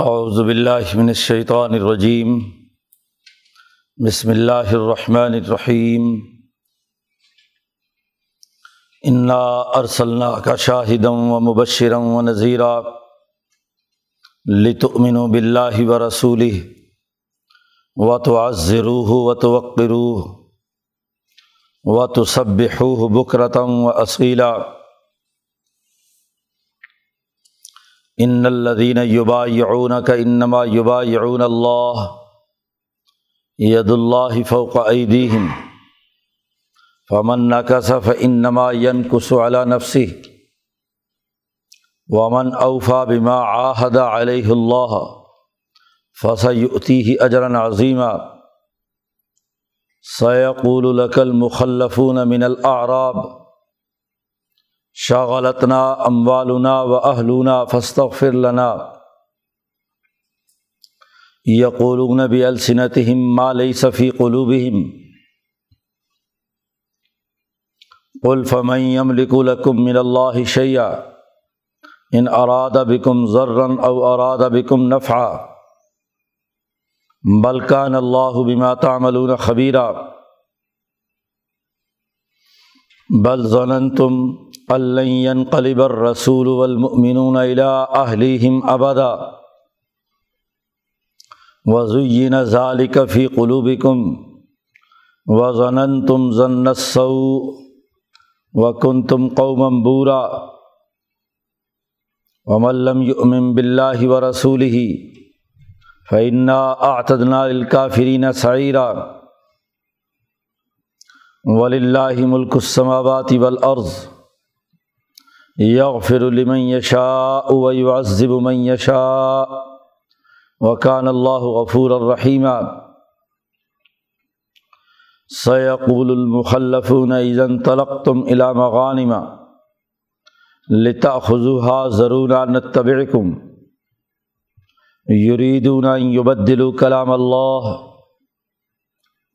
اعوذ باللہ من الشیطان الرجیم۔ بسم اللہ الرحمن الرحیم۔ انا ارسلنا کا شاہدم و مبشرم و نذیرہ لتؤمنوا باللہ و رسول و تعزروہ و توقروہ و تصبحوہ بکرتم و اصیلا۔ ان الدین یوبا یعون کا انما یوبا یعون اللہ ید اللہ فوق عیدیم فمن نقصف انما ین کس علی نفسی ومن اوفا بما عاہد علیہ اللہ فسعتی اجرا عظیمہ سیقول لک المخلفون من الاعراب شاغلتنا اموالنا و اہلونا فستغفر لنا. یقولون بلسنتہم ما لیس فی قلوبہم قل فمن یملک لکم من اللہ شیئا. ان اراد بکم ضرا او اراد بکم نفعا. بل کان اللہ بما تعملون خبیرا. بل ظننتم ان قلب الرسول والمؤمنون الى اہلہم ابدا وزین ذالک فی قلوبکم وظننتم ظن السوء وکنتم قوما بورا ومن لم يؤمن باللہ ورسولہ فإنا اعتدنا للکافرین سعیرا وللہ ملک السماوات والارض یغفر لمن یشاء و یعذب من یشاء وکان اللہ غفور الرحیم سیقول المخلفون اذا انطلقتم الى مغانم لتأخذوها ضرورا نتبعكم يريدون ان يبدلوا كلام الله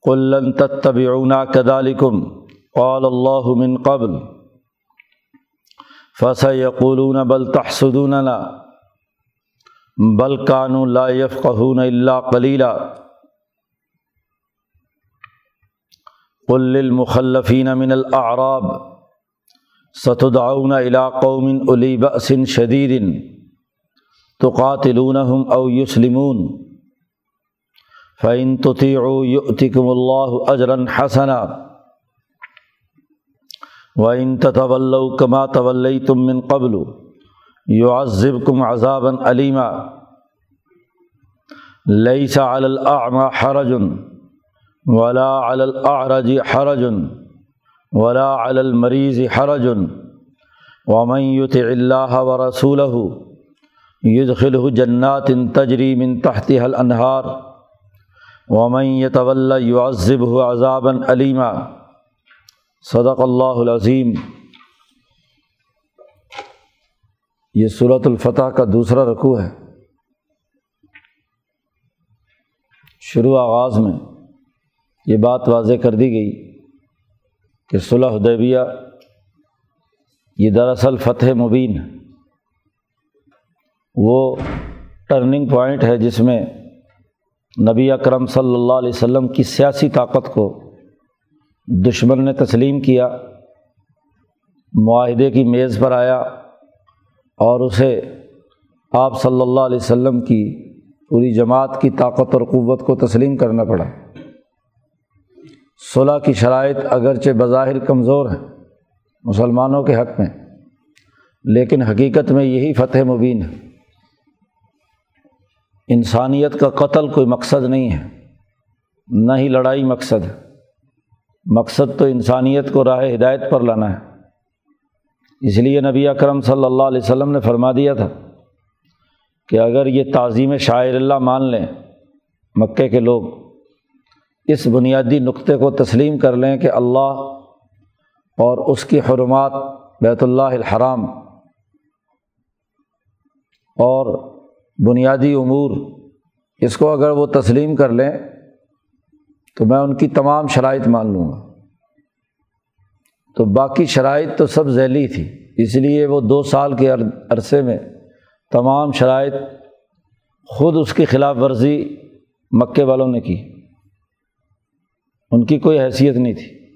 قل لن تتبعونا كذلكم قال الله من قبل فص یقولون بل تحسدون بل کانو لا یفقہون اللہ کلیلہ قل للمخلفین من الاعراب ستدعون الى قوم الی بأس شدید تقاتلونہم او یسلمون فإن تطیعوا یؤتکم اللہ اجرا حسنا و ان تطول کما طول تم من قبل یو عذب کم عذابً علیمہ لئی سا حرجن ولا العرج حرجن ولا المریض حرجن ومن یت اللہ و رسول یدخل جنات تجری من تحت حل انہار ومن یطول یعذب عذابً علیمہ صدق اللہ العظیم۔ یہ صورت الفتح کا دوسرا رقوع ہے۔ شروع آغاز میں یہ بات واضح کر دی گئی کہ صلح حدیبیہ یہ دراصل فتح مبین ہے۔ وہ ٹرننگ پوائنٹ ہے جس میں نبی اکرم صلی اللہ علیہ وسلم کی سیاسی طاقت کو دشمن نے تسلیم کیا، معاہدے کی میز پر آیا اور اسے آپ صلی اللہ علیہ وسلم کی پوری جماعت کی طاقت اور قوت کو تسلیم کرنا پڑا۔ صلاح کی شرائط اگرچہ بظاہر کمزور ہیں مسلمانوں کے حق میں، لیکن حقیقت میں یہی فتح مبین ہے۔ انسانیت کا قتل کوئی مقصد نہیں ہے، نہ ہی لڑائی مقصد ہے۔ مقصد تو انسانیت کو راہ ہدایت پر لانا ہے۔ اس لیے نبی اکرم صلی اللہ علیہ وسلم نے فرما دیا تھا کہ اگر یہ تعظیم شاعر اللہ مان لیں، مکے کے لوگ، اس بنیادی نقطے کو تسلیم کر لیں کہ اللہ اور اس کی حرمات، بیت اللہ الحرام اور بنیادی امور، اس کو اگر وہ تسلیم کر لیں تو میں ان کی تمام شرائط مان لوں گا۔ تو باقی شرائط تو سب ذیلی تھی، اس لیے وہ دو سال کے عرصے میں تمام شرائط خود اس کی خلاف ورزی مکے والوں نے کی۔ ان کی کوئی حیثیت نہیں تھی۔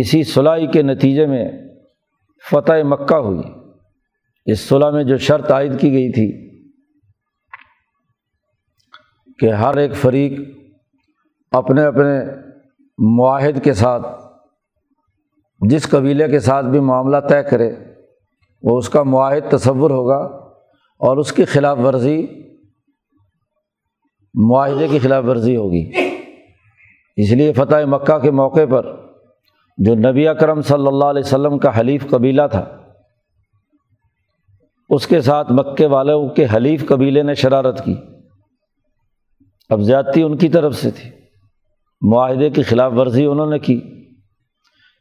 اسی صلاحی کے نتیجے میں فتح مکہ ہوئی۔ اس صلاح میں جو شرط عائد کی گئی تھی کہ ہر ایک فریق اپنے اپنے معاہد کے ساتھ، جس قبیلے کے ساتھ بھی معاملہ طے کرے، وہ اس کا معاہد تصور ہوگا اور اس کی خلاف ورزی، معاہدے کی خلاف ورزی ہوگی۔ اس لیے فتح مکہ کے موقع پر جو نبی اکرم صلی اللہ علیہ وسلم کا حلیف قبیلہ تھا، اس کے ساتھ مکے والوں کے حلیف قبیلے نے شرارت کی۔ اب زیادتی ان کی طرف سے تھی۔ معاہدے کی خلاف ورزی انہوں نے کی۔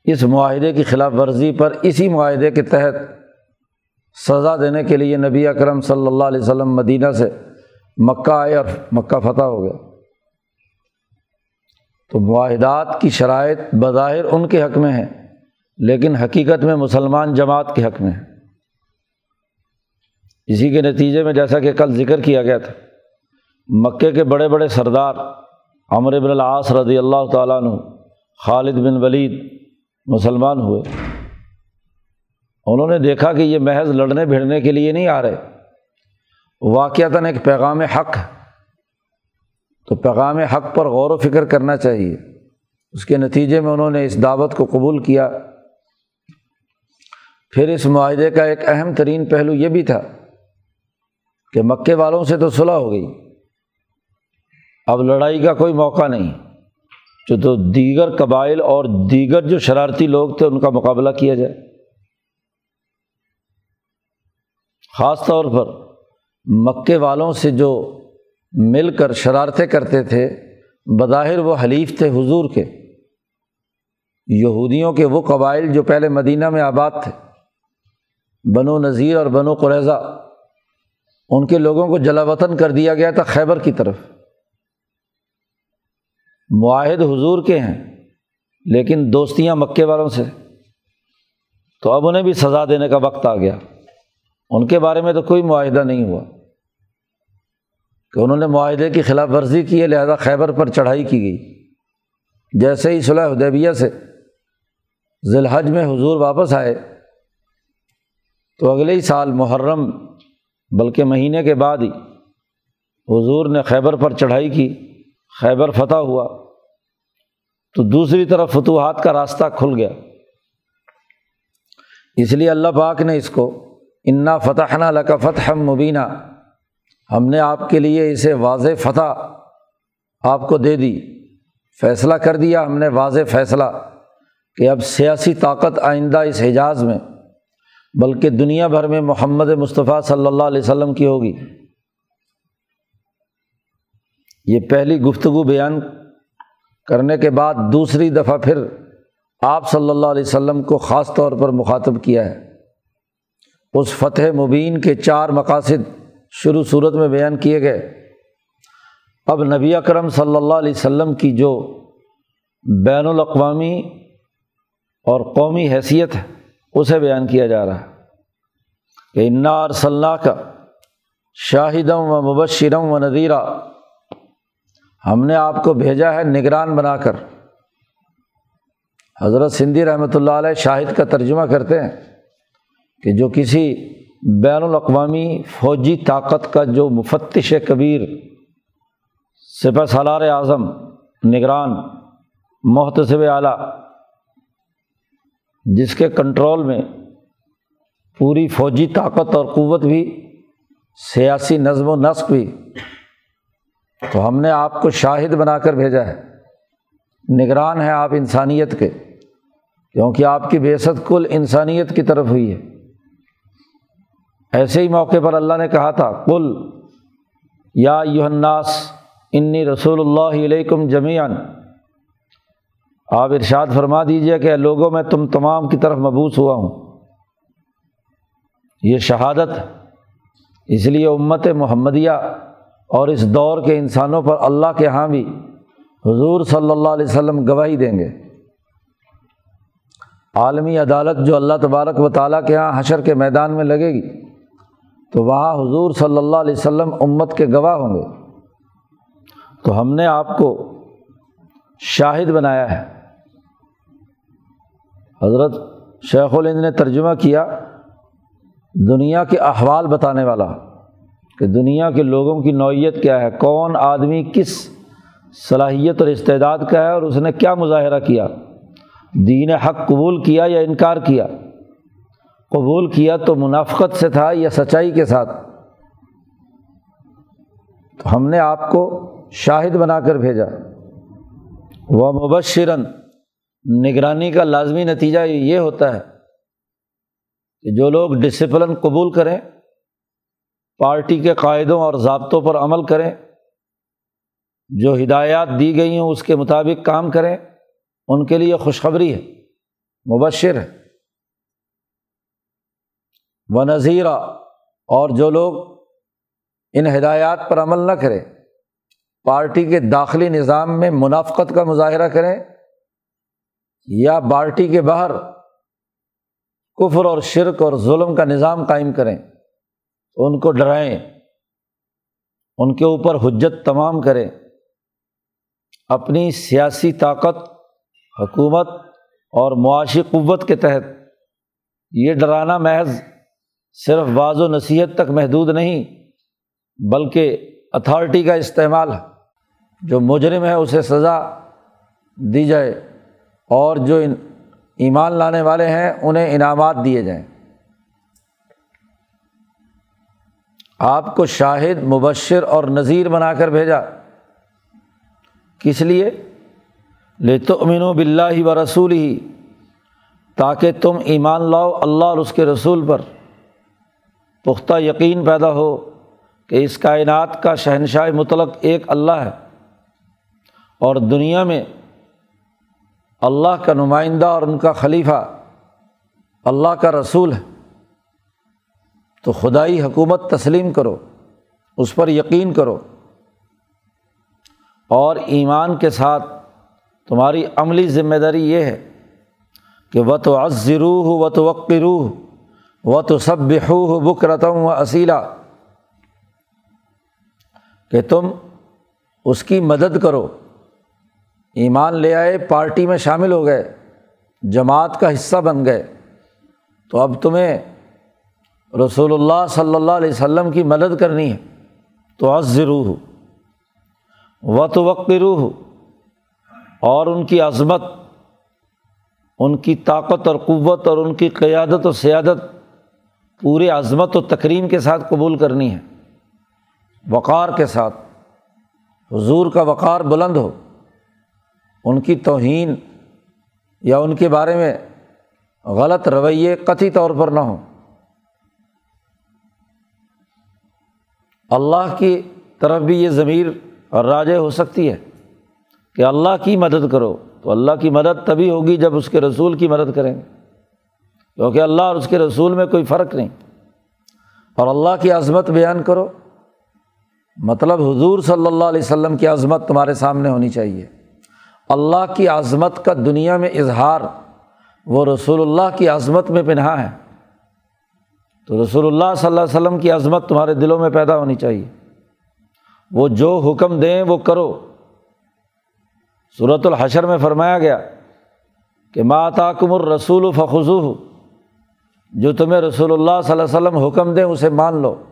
اس معاہدے کی خلاف ورزی پر اسی معاہدے کے تحت سزا دینے کے لیے نبی اکرم صلی اللہ علیہ وسلم مدینہ سے مکہ آئے اور مکہ فتح ہو گیا تو معاہدات کی شرائط بظاہر ان کے حق میں ہیں، لیکن حقیقت میں مسلمان جماعت کے حق میں ہیں۔ اسی کے نتیجے میں جیسا کہ کل ذکر کیا گیا تھا، مکے کے بڑے بڑے سردار عمر بن العاص رضی اللہ تعالیٰ عنہ، خالد بن ولید مسلمان ہوئے۔ انہوں نے دیکھا کہ یہ محض لڑنے بھیڑنے کے لیے نہیں آ رہے۔ واقعتاً ایک پیغام حق تو پیغام حق پر غور و فکر کرنا چاہیے۔ اس کے نتیجے میں انہوں نے اس دعوت کو قبول کیا۔ پھر اس معاہدے کا ایک اہم ترین پہلو یہ بھی تھا کہ مکے والوں سے تو صلح ہو گئی۔ اب لڑائی کا کوئی موقع نہیں۔ جو تو دیگر قبائل اور دیگر جو شرارتی لوگ تھے، ان کا مقابلہ کیا جائے۔ خاص طور پر مکے والوں سے جو مل کر شرارتیں کرتے تھے، بظاہر وہ حلیف تھے حضور کے۔ یہودیوں کے وہ قبائل جو پہلے مدینہ میں آباد تھے۔ بنو نذیر اور بنو قریضہ ان کے لوگوں کو جلا وطن کر دیا گیا تھا خیبر کی طرف۔ معاہد حضور کے ہیں، لیکن دوستیاں مکے والوں سے۔ تو اب انہیں بھی سزا دینے کا وقت آ گیا۔ ان کے بارے میں تو کوئی معاہدہ نہیں ہوا۔ کہ انہوں نے معاہدے کی خلاف ورزی کی ہے، لہٰذا خیبر پر چڑھائی کی گئی۔ جیسے ہی صلاح حدیبیہ سے ذی الحج میں حضور واپس آئے، تو اگلے ہی سال محرم، بلکہ مہینے کے بعد ہی حضور نے خیبر پر چڑھائی کی۔ خیبر فتح ہوا تو دوسری طرف فتوحات کا راستہ کھل گیا۔ اس لیے اللہ پاک نے اس کو انا فتح نہ لکا فتح مبینہ ہم نے آپ کے لیے اسے واضح فتح آپ کو دے دی، فیصلہ کر دیا۔ ہم نے واضح فیصلہ کہ اب سیاسی طاقت آئندہ اس حجاز میں، بلکہ دنیا بھر میں محمد مصطفیٰ صلی اللہ علیہ وسلم کی ہوگی۔ یہ پہلی گفتگو بیان کرنے کے بعد دوسری دفعہ پھر آپ صلی اللہ علیہ وسلم کو خاص طور پر مخاطب کیا ہے۔ اس فتح مبین کے چار مقاصد شروع صورت میں بیان کیے گئے۔ اب نبی اکرم صلی اللہ علیہ وسلم کی جو بین الاقوامی اور قومی حیثیت ہے، اسے بیان کیا جا رہا ہے کہ انار صلاح کا شاہدم و مبشرم و ندیرہ ہم نے آپ کو بھیجا ہے نگران بنا کر۔ حضرت سندھی رحمۃ اللہ علیہ شاہد کا ترجمہ کرتے ہیں کہ جو کسی بین الاقوامی فوجی طاقت کا جو مفتش کبیر، سپہ سالار اعظم، نگران، محتسب اعلیٰ، جس کے کنٹرول میں پوری فوجی طاقت اور قوت بھی، سیاسی نظم و نسق بھی تو ہم نے آپ کو شاہد بنا کر بھیجا ہے۔ نگران ہے آپ انسانیت کے، کیونکہ آپ کی بیست کل انسانیت کی طرف ہوئی ہے۔ ایسے ہی موقع پر اللہ نے کہا تھا کل یا یوہناس انی رسول اللہ علیکم جمیان آپ ارشاد فرما دیجیے کہ لوگوں، میں تم تمام کی طرف مبوس ہوا ہوں۔ یہ شہادت اس لیے امت محمدیہ اور اس دور کے انسانوں پر اللہ کے یہاں بھی حضور صلی اللہ علیہ وسلم گواہی دیں گے۔ عالمی عدالت جو اللہ تبارک و تعالیٰ کے یہاں حشر کے میدان میں لگے گی، تو وہاں حضور صلی اللہ علیہ وسلم امت کے گواہ ہوں گے۔ تو ہم نے آپ کو شاہد بنایا ہے۔ حضرت شیخ الند نے ترجمہ کیا، دنیا کے احوال بتانے والا۔ کہ دنیا کے لوگوں کی نوعیت کیا ہے؟ کون آدمی کس صلاحیت اور استعداد کا ہے اور اس نے کیا مظاہرہ کیا؟ دین حق قبول کیا یا انکار کیا؟ قبول کیا تو منافقت سے تھا یا سچائی کے ساتھ؟ تو ہم نے آپ کو شاہد بنا کر بھیجا۔ وہ مبشرن نگرانی کا لازمی نتیجہ یہ ہوتا ہے کہ جو لوگ ڈسپلن قبول کریں پارٹی کے قاعدوں اور ضابطوں پر عمل کریں، جو ہدایات دی گئی ہوں اس کے مطابق کام کریں، ان کے لیے خوشخبری ہے، مبشر ہے۔ و نظیرہ اور جو لوگ ان ہدایات پر عمل نہ کریں، پارٹی کے داخلی نظام میں منافقت کا مظاہرہ کریں، یا پارٹی کے باہر کفر اور شرک اور ظلم کا نظام قائم کریں۔ ان کو ڈرائیں، ان کے اوپر حجت تمام کریں، اپنی سیاسی طاقت، حکومت اور معاشی قوت کے تحت۔ یہ ڈرانا محض صرف بعض و نصیحت تک محدود نہیں، بلکہ اتھارٹی کا استعمال ہے۔ جو مجرم ہے، اسے سزا دی جائے اور جو ایمان لانے والے ہیں، انہیں انعامات دیے جائیں۔ آپ کو شاہد، مبشر اور نذیر بنا کر بھیجا۔ کس لیے؟ لے تو امین و بلّہ و رسول ہی تاکہ تم ایمان لاؤ اللہ اور اس کے رسول پر۔ پختہ یقین پیدا ہو کہ اس کائنات کا شہنشاہ مطلق ایک اللہ ہے۔ اور دنیا میں اللہ کا نمائندہ اور ان کا خلیفہ اللہ کا رسول ہے۔ تو خدائی حکومت تسلیم کرو، اس پر یقین کرو۔ اور ایمان کے ساتھ تمہاری عملی ذمہ داری یہ ہے کہ و تو عزروح و تو وقروح و تو سب بحو بکرتم و اصیلا کہ تم اس کی مدد کرو۔ ایمان لے آئے، پارٹی میں شامل ہو گئے، جماعت کا حصہ بن گئے۔ تو اب تمہیں رسول اللہ صلی اللہ علیہ وسلم کی مدد کرنی ہے۔ تو عز روح و تو روح اور ان کی عظمت، ان کی طاقت اور قوت اور ان کی قیادت و سیادت پورے عظمت و تکریم کے ساتھ قبول کرنی ہے۔ وقار کے ساتھ، حضور کا وقار بلند ہو۔ ان کی توہین یا ان کے بارے میں غلط رویے قطعی طور پر نہ ہوں۔ اللہ کی طرف بھی یہ ضمیر راجے ہو سکتی ہے کہ اللہ کی مدد کرو تو اللہ کی مدد تبھی ہوگی جب اس کے رسول کی مدد کریں گے۔ کیونکہ اللہ اور اس کے رسول میں کوئی فرق نہیں۔ اور اللہ کی عظمت بیان کرو۔ مطلب حضور صلی اللہ علیہ وسلم کی عظمت تمہارے سامنے ہونی چاہیے۔ اللہ کی عظمت کا دنیا میں اظہار وہ رسول اللہ کی عظمت میں پنہا ہے۔ تو رسول اللہ صلی اللہ علیہ وسلم کی عظمت تمہارے دلوں میں پیدا ہونی چاہیے۔ وہ جو حکم دیں وہ کرو۔ صورت الحشر میں فرمایا گیا کہ ماتاکم الرسول فخو جو تمہیں رسول اللہ صلی اللہ علیہ وسلم حکم دیں اسے مان لو۔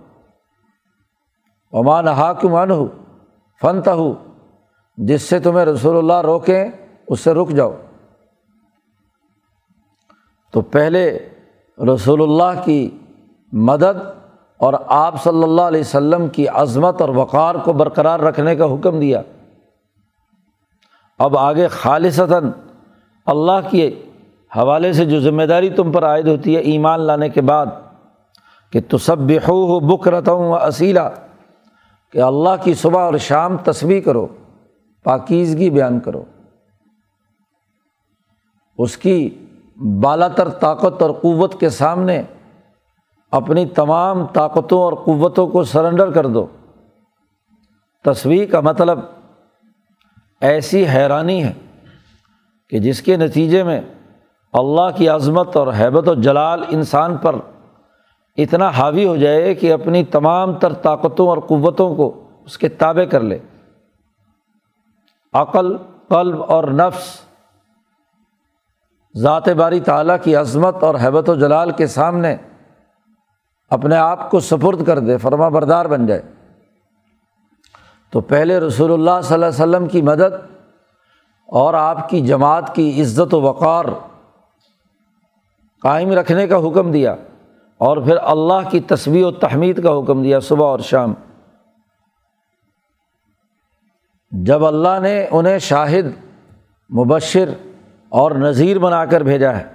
امان حاکم ان ہو فنت ہو جس سے تمہیں رسول اللہ روکیں، اس سے رک جاؤ۔ تو پہلے رسول اللہ کی مدد اور آپ صلی اللہ علیہ وسلم کی عظمت اور وقار کو برقرار رکھنے کا حکم دیا۔ اب آگے خالصتاً اللہ کے حوالے سے جو ذمہ داری تم پر عائد ہوتی ہے ایمان لانے کے بعد کہ تو سب ہو بک رہتا ہوں اصیلا کہ اللہ کی صبح اور شام تصویر کرو، پاکیزگی بیان کرو۔ اس کی بالا تر طاقت اور قوت کے سامنے اپنی تمام طاقتوں اور قوتوں کو سرنڈر کر دو۔ تصویر کا مطلب ایسی حیرانی ہے کہ جس کے نتیجے میں اللہ کی عظمت اور حیبت و جلال انسان پر اتنا حاوی ہو جائے کہ اپنی تمام تر طاقتوں اور قوتوں کو اس کے تابع کر لے۔ عقل، قلب اور نفس، ذات باری تعلیٰ کی عظمت اور حیبت و جلال کے سامنے اپنے آپ کو سپرد کر دے، فرما بردار بن جائے۔ تو پہلے رسول اللہ صلی اللہ علیہ وسلم کی مدد اور آپ کی جماعت کی عزت و وقار قائم رکھنے کا حکم دیا اور پھر اللہ کی تصویر و تحمید کا حکم دیا صبح اور شام۔ جب اللہ نے انہیں شاہد، مبشر اور نذیر بنا کر بھیجا ہے،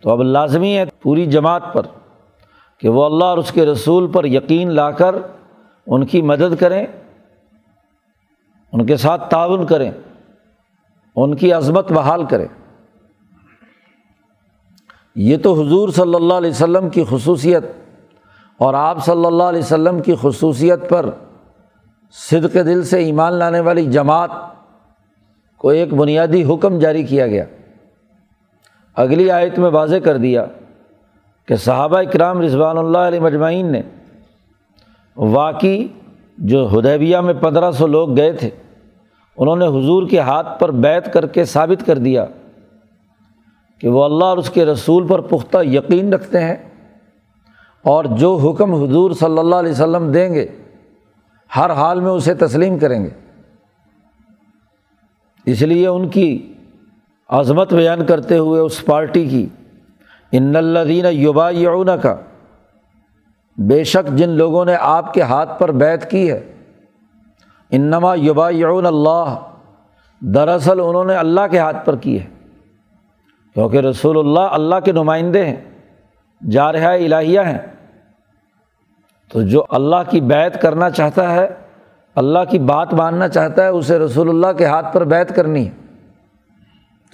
تو اب لازمی ہے پوری جماعت پر کہ وہ اللہ اور اس کے رسول پر یقین لا کر ان کی مدد کریں، ان کے ساتھ تعاون کریں، ان کی عظمت بحال کریں۔ یہ تو حضور صلی اللہ علیہ وسلم کی خصوصیت اور آپ صلی اللہ علیہ وسلم کی خصوصیت پر صدق دل سے ایمان لانے والی جماعت کو ایک بنیادی حکم جاری کیا گیا۔ اگلی آیت میں واضح کر دیا۔ کہ صحابہ اکرام رضوان اللہ علیہ مجمعین نے واقعی جو ہدیبیہ میں پندرہ سو لوگ گئے تھے، انہوں نے حضور کے ہاتھ پر بیت کر کے ثابت کر دیا کہ وہ اللہ اور اس کے رسول پر پختہ یقین رکھتے ہیں اور جو حکم حضور صلی اللہ علیہ وسلم دیں گے، ہر حال میں اسے تسلیم کریں گے۔ اس لیے ان کی عظمت بیان کرتے ہوئے اس پارٹی کی ان الدین یوبا یعون کا بے شک جن لوگوں نے آپ کے ہاتھ پر بیت کی ہے۔ انما یوبا یعون اللہ۔ دراصل انہوں نے اللہ کے ہاتھ پر کی ہے۔ کیونکہ رسول اللہ اللہ کے نمائندے ہیں، جارحہ الہیہ ہیں۔ تو جو اللہ کی بیت کرنا چاہتا ہے، اللہ کی بات ماننا چاہتا ہے، اسے رسول اللہ کے ہاتھ پر بیت کرنی ہے۔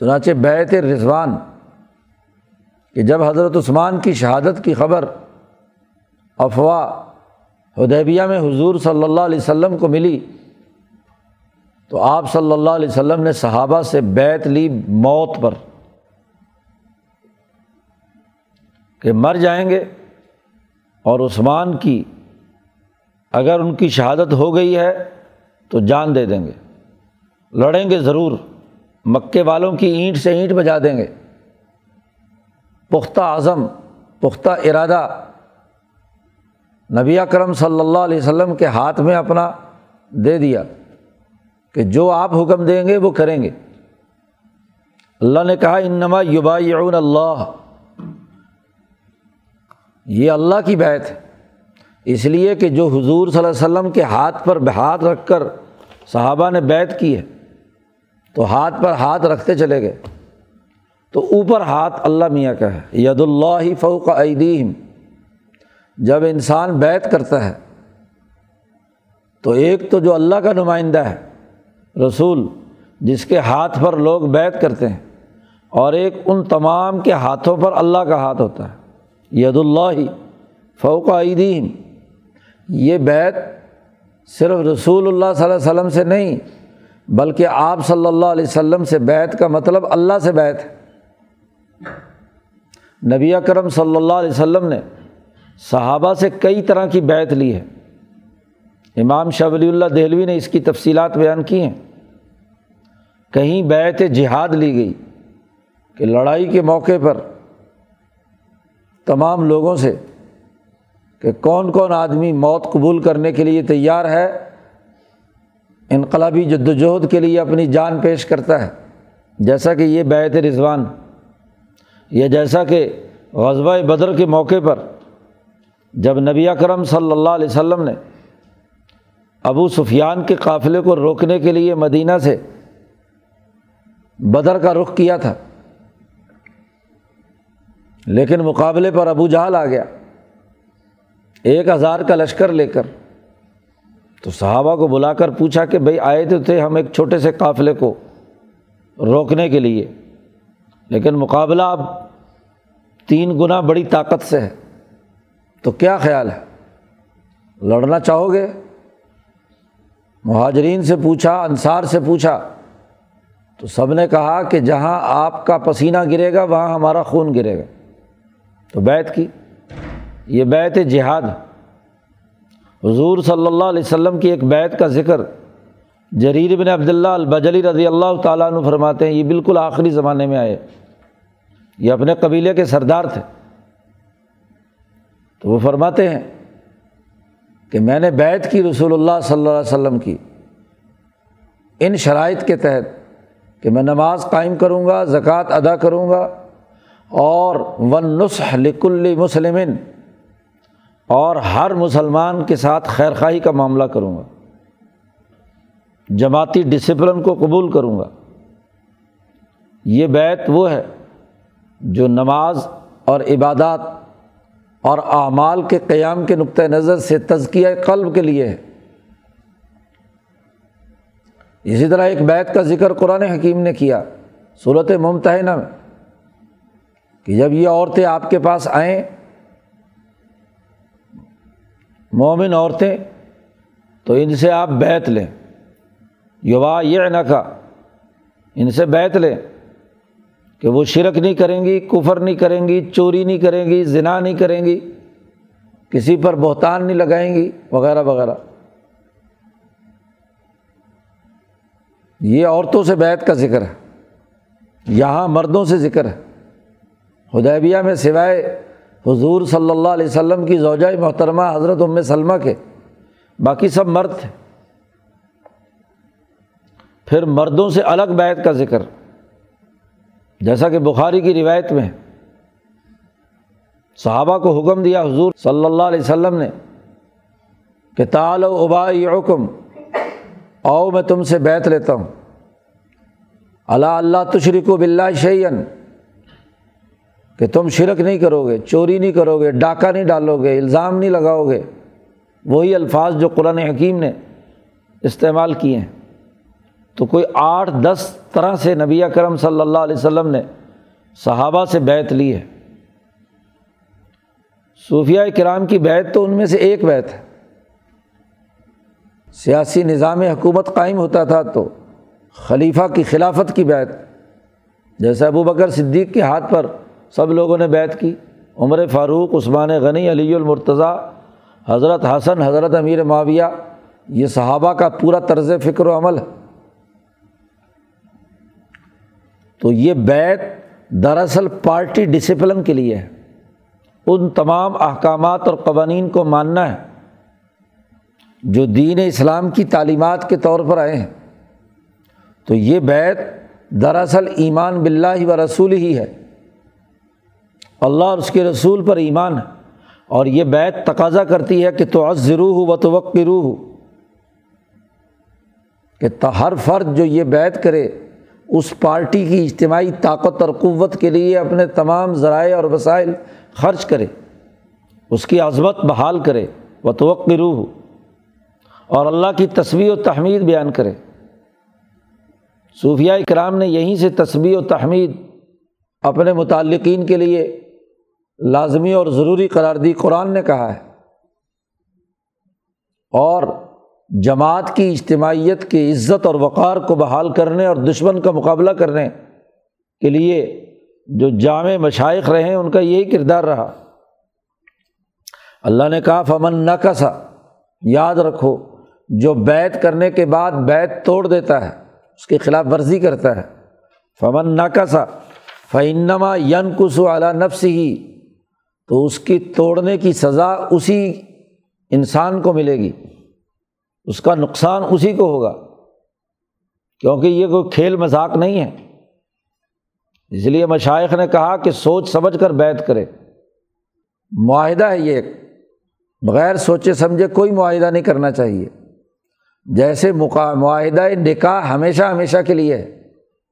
چنانچہ بیت رضوان۔ کہ جب حضرت عثمان کی شہادت کی خبر، افواہ ہدیبیہ میں حضور صلی اللہ علیہ وسلم کو ملی، تو آپ صلی اللہ علیہ وسلم نے صحابہ سے بیت لی موت پر، کہ مر جائیں گے اور عثمان کی اگر ان کی شہادت ہو گئی ہے تو جان دے دیں گے، لڑیں گے ضرور، مکے والوں کی اینٹ سے اینٹ بجا دیں گے۔ پختہ اعظم پختہ ارادہ۔ نبی اکرم صلی اللہ علیہ وسلم کے ہاتھ میں اپنا دے دیا کہ جو آپ حکم دیں گے وہ کریں گے۔ اللہ نے کہا، انما یوبا اللہ۔ یہ اللہ کی بیت ہے۔ اس لیے کہ جو حضور صلی اللہ علیہ وسلم کے ہاتھ پر ہاتھ رکھ کر صحابہ نے بیت کی ہے، تو ہاتھ پر ہاتھ رکھتے چلے گئے۔ تو اوپر ہاتھ اللہ میاں کا ہے۔ ید اللہ فوق عیدیم جب انسان بیت کرتا ہے، تو ایک تو جو اللہ کا نمائندہ ہے، رسول، جس کے ہاتھ پر لوگ بیت کرتے ہیں، اور ایک ان تمام کے ہاتھوں پر اللہ کا ہاتھ ہوتا ہے۔ ید اللہ فوق عیدین یہ بیت صرف رسول اللہ صلی اللہ علیہ وسلم سے نہیں، بلکہ آپ صلی اللہ علیہ وسلم سے بیت کا مطلب اللہ سے بیت ہے۔ نبی اکرم صلی اللہ علیہ وسلم نے صحابہ سے کئی طرح کی بیت لی ہے۔ امام شاہ ولی اللہ دہلوی نے اس کی تفصیلات بیان کی ہیں۔ کہیں بیت جہاد لی گئی کہ لڑائی کے موقع پر تمام لوگوں سے کہ کون کون آدمی موت قبول کرنے کے لیے تیار ہے، انقلابی جد وجہد کے لیے اپنی جان پیش کرتا ہے۔ جیسا کہ یہ بیت رضوان یا جیسا کہ غزبۂ بدر کے موقع پر جب نبی اکرم صلی اللہ علیہ وسلم نے ابو سفیان کے قافلے کو روکنے کے لیے مدینہ سے بدر کا رخ کیا تھا، لیکن مقابلے پر ابو جہل آ گیا۔ ایک ہزار کا لشکر لے کر تو صحابہ کو بلا کر پوچھا کہ بھائی آئے تو تھے ہم ایک چھوٹے سے قافلے کو روکنے کے لیے۔ لیکن مقابلہ اب تین گنا بڑی طاقت سے ہے۔ تو کیا خیال ہے؟ لڑنا چاہو گے؟ مہاجرین سے پوچھا، انصار سے پوچھا، تو سب نے کہا کہ جہاں آپ کا پسینہ گرے گا، وہاں ہمارا خون گرے گا۔ تو بیت کی۔ یہ بیت جہاد حضور صلی اللہ علیہ وسلم کی ایک بیت کا ذکر جریر بن عبداللہ البجلی رضی اللہ تعالیٰ عنہ فرماتے ہیں، یہ بالکل آخری زمانے میں آئے۔ یہ اپنے قبیلے کے سردار تھے۔ تو وہ فرماتے ہیں کہ میں نے بیت کی رسول اللہ صلی اللہ علیہ وسلم کی ان شرائط کے تحت کہ میں نماز قائم کروں گا، زکوٰۃ ادا کروں گا اور ون نسخ لکل مسلم اور ہر مسلمان کے ساتھ خیر خواہی کا معاملہ کروں گا۔ جماعتی ڈسپلن کو قبول کروں گا۔ یہ بیت وہ ہے جو نماز اور عبادات اور اعمال کے قیام کے نقطۂ نظر سے تزکیہ قلب کے لیے ہے۔ اسی طرح ایک بیت کا ذکر قرآن حکیم نے کیا صورت ممتحنہ میں کہ جب یہ عورتیں آپ کے پاس آئیں، مومن عورتیں، تو ان سے آپ بیت لیں۔ یوا یہ نہ کا ان سے بیت لیں کہ وہ شرک نہیں کریں گی، کفر نہیں کریں گی، چوری نہیں کریں گی ذنا نہیں کریں گی، کسی پر بہتان نہیں لگائیں گی، وغیرہ وغیرہ۔ یہ عورتوں سے بیت کا ذکر ہے، یہاں مردوں سے ذکر ہے۔ ہدیبیہ میں سوائے حضور صلی اللہ علیہ وسلم کی زوجۂ محترمہ حضرت ام سلمہ کے، باقی سب مرد تھے۔ پھر مردوں سے الگ بیت کا ذکر۔ جیسا کہ بخاری کی روایت میں صحابہ کو حکم دیا حضور صلی اللہ علیہ وسلم نے کہ تال و ابا حکم او میں تم سے بیت لیتا ہوں۔ اللہ اللہ تشریک و بلّہ شعین کہ تم شرک نہیں کرو گے چوری نہیں کرو گے ڈاکہ نہیں ڈالو گے الزام نہیں لگاؤ گے وہی الفاظ جو قرآن حکیم نے استعمال کیے ہیں۔ تو کوئی آٹھ دس طرح سے نبی کرم صلی اللہ علیہ وسلم نے صحابہ سے بیت لی ہے۔ صوفیہ کرام کی بیت تو ان میں سے ایک بیت ہے۔ سیاسی نظام حکومت قائم ہوتا تھا تو خلیفہ کی خلافت کی بیت جیسے ابو بکر صدیق کے ہاتھ پر سب لوگوں نے بیت کی۔ عمر فاروق، عثمان غنی، علی المرتضیٰ، حضرت حسن، حضرت امیر معاویہ، یہ صحابہ کا پورا طرز فکر و عمل ہے۔ تو یہ بیت دراصل پارٹی ڈسپلن کے لیے ہے۔ ان تمام احکامات اور قوانین کو ماننا ہے۔ جو دین اسلام کی تعلیمات کے طور پر آئے ہیں۔ تو یہ بیت دراصل ایمان بلّہ و رسول ہی ہے۔ اللہ اور اس کے رسول پر ایمان ہے۔ اور یہ بیت تقاضا کرتی ہے کہ تو عزرو ہو و توقرو ہو کہ ہر فرد جو یہ بیت کرے اس پارٹی کی اجتماعی طاقت اور قوت کے لیے اپنے تمام ذرائع اور وسائل خرچ کرے، اس کی عظمت بحال کرے و توقع روح، اور اللہ کی تصویر و تحمید بیان کرے۔ صوفیہ اکرام نے یہیں سے تصویر و تحمید اپنے متعلقین کے لیے لازمی اور ضروری قرار دی۔ قرآن نے کہا ہے، اور جماعت کی اجتماعیت کی عزت اور وقار کو بحال کرنے اور دشمن کا مقابلہ کرنے کے لیے جو جامع مشائق رہے ہیں، ان کا یہی کردار رہا۔ اللہ نے کہا، فمن نہ کسا یاد رکھو، جو بیت کرنے کے بعد بیت توڑ دیتا ہے، اس کی خلاف ورزی کرتا ہے۔ فمن نہ کسا فنما ین کسو اعلیٰ نفس ہی تو اس کی توڑنے کی سزا اسی انسان کو ملے گی۔ اس کا نقصان اسی کو ہوگا، کیونکہ یہ کوئی کھیل مذاق نہیں ہے۔ اس لیے مشائق نے کہا کہ سوچ سمجھ کر بیت کرے۔ معاہدہ ہے یہ، بغیر سوچے سمجھے کوئی معاہدہ نہیں کرنا چاہیے۔ جیسے معاہدہ نکاح ہمیشہ ہمیشہ کے لیے ہے،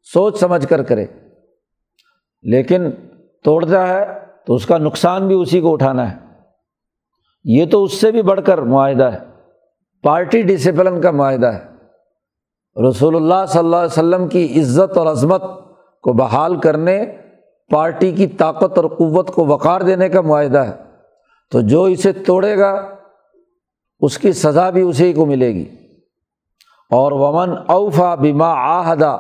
سوچ سمجھ کر کرے۔ لیکن توڑتا ہے تو اس کا نقصان بھی اسی کو اٹھانا ہے۔ یہ تو اس سے بھی بڑھ کر معاہدہ ہے۔ پارٹی ڈسپلن کا معاہدہ ہے۔ رسول اللہ صلی اللہ علیہ وسلم کی عزت اور عظمت کو بحال کرنے، پارٹی کی طاقت اور قوت کو وقار دینے کا معاہدہ ہے۔ تو جو اسے توڑے گا، اس کی سزا بھی اسی کو ملے گی۔ اور ومن اوفا بیما آہدا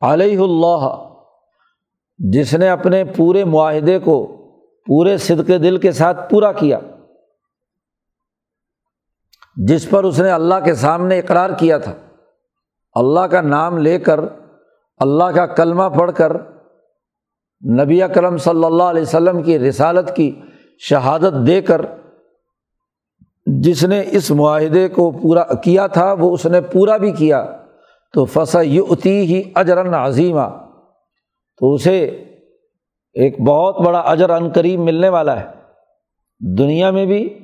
علیہ اللہ، جس نے اپنے پورے معاہدے کو پورے صدق دل کے ساتھ پورا کیا۔ جس پر اس نے اللہ کے سامنے اقرار کیا تھا۔ اللہ کا نام لے کر، اللہ کا کلمہ پڑھ کر نبی کرم صلی اللہ علیہ وسلم کی رسالت کی شہادت دے کر جس نے اس معاہدے کو پورا کیا تھا، وہ اس نے پورا بھی کیا۔ تو فص یوتی ہی اجرن عظیمہ تو اسے ایک بہت بڑا اجر ان قریب ملنے والا ہے۔ دنیا میں بھی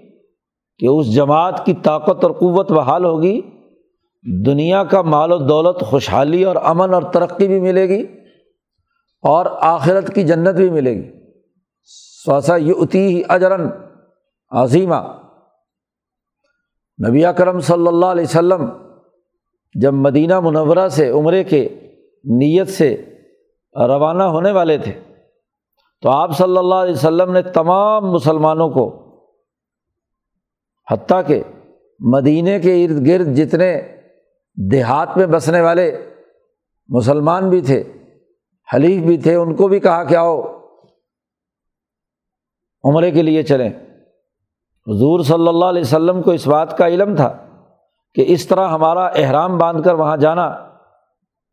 کہ اس جماعت کی طاقت اور قوت بحال ہوگی، دنیا کا مال و دولت خوشحالی اور امن اور ترقی بھی ملے گی اور آخرت کی جنت بھی ملے گی۔ سوسا یوتی ہی اجرن عظیمہ نبی کرم صلی اللہ علیہ وسلم جب مدینہ منورہ سے عمرے کے نیت سے روانہ ہونے والے تھے، تو آپ صلی اللہ علیہ وسلم نے تمام مسلمانوں کو حتیٰ کہ مدینہ کے ارد گرد جتنے دیہات میں بسنے والے مسلمان بھی تھے، حلیف بھی تھے، ان کو بھی کہا کہ آؤ، عمرے کے لیے چلیں۔ حضور صلی اللہ علیہ وسلم کو اس بات کا علم تھا کہ اس طرح ہمارا احرام باندھ کر وہاں جانا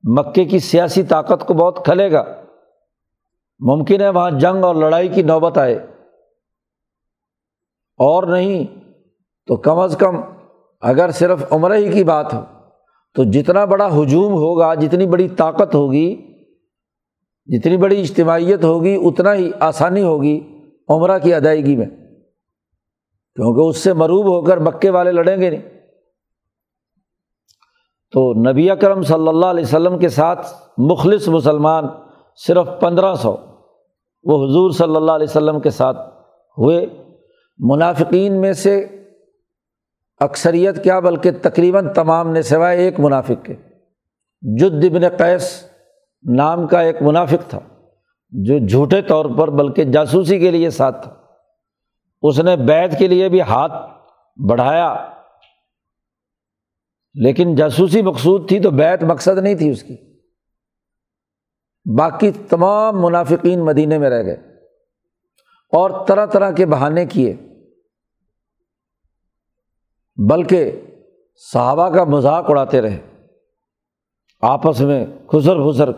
مکے کی سیاسی طاقت کو بہت کھلے گا۔ ممکن ہے وہاں جنگ اور لڑائی کی نوبت آئے۔ اور نہیں تو کم از کم اگر صرف عمرہ ہی کی بات ہو، تو جتنا بڑا ہجوم ہوگا، جتنی بڑی طاقت ہوگی، جتنی بڑی اجتماعیت ہوگی، اتنا ہی آسانی ہوگی عمرہ کی ادائیگی میں۔ کیونکہ اس سے مروب ہو کر مکے والے لڑیں گے نہیں۔ تو نبی اکرم صلی اللہ علیہ وسلم کے ساتھ مخلص مسلمان صرف پندرہ سو، وہ حضور صلی اللہ علیہ وسلم کے ساتھ ہوئے۔ منافقین میں سے اکثریت کیا بلکہ تقریباً تمام نے سوائے ایک منافق کے۔ جد ابن قیس نام کا ایک منافق تھا، جو جھوٹے طور پر بلکہ جاسوسی کے لیے ساتھ تھا۔ اس نے بیت کے لیے بھی ہاتھ بڑھایا، لیکن جاسوسی مقصود تھی تو بیت مقصد نہیں تھی اس کی۔ باقی تمام منافقین مدینے میں رہ گئے اور طرح طرح کے بہانے کیے۔ بلکہ صحابہ کا مذاق اڑاتے رہے۔ آپس میں خسر پھسر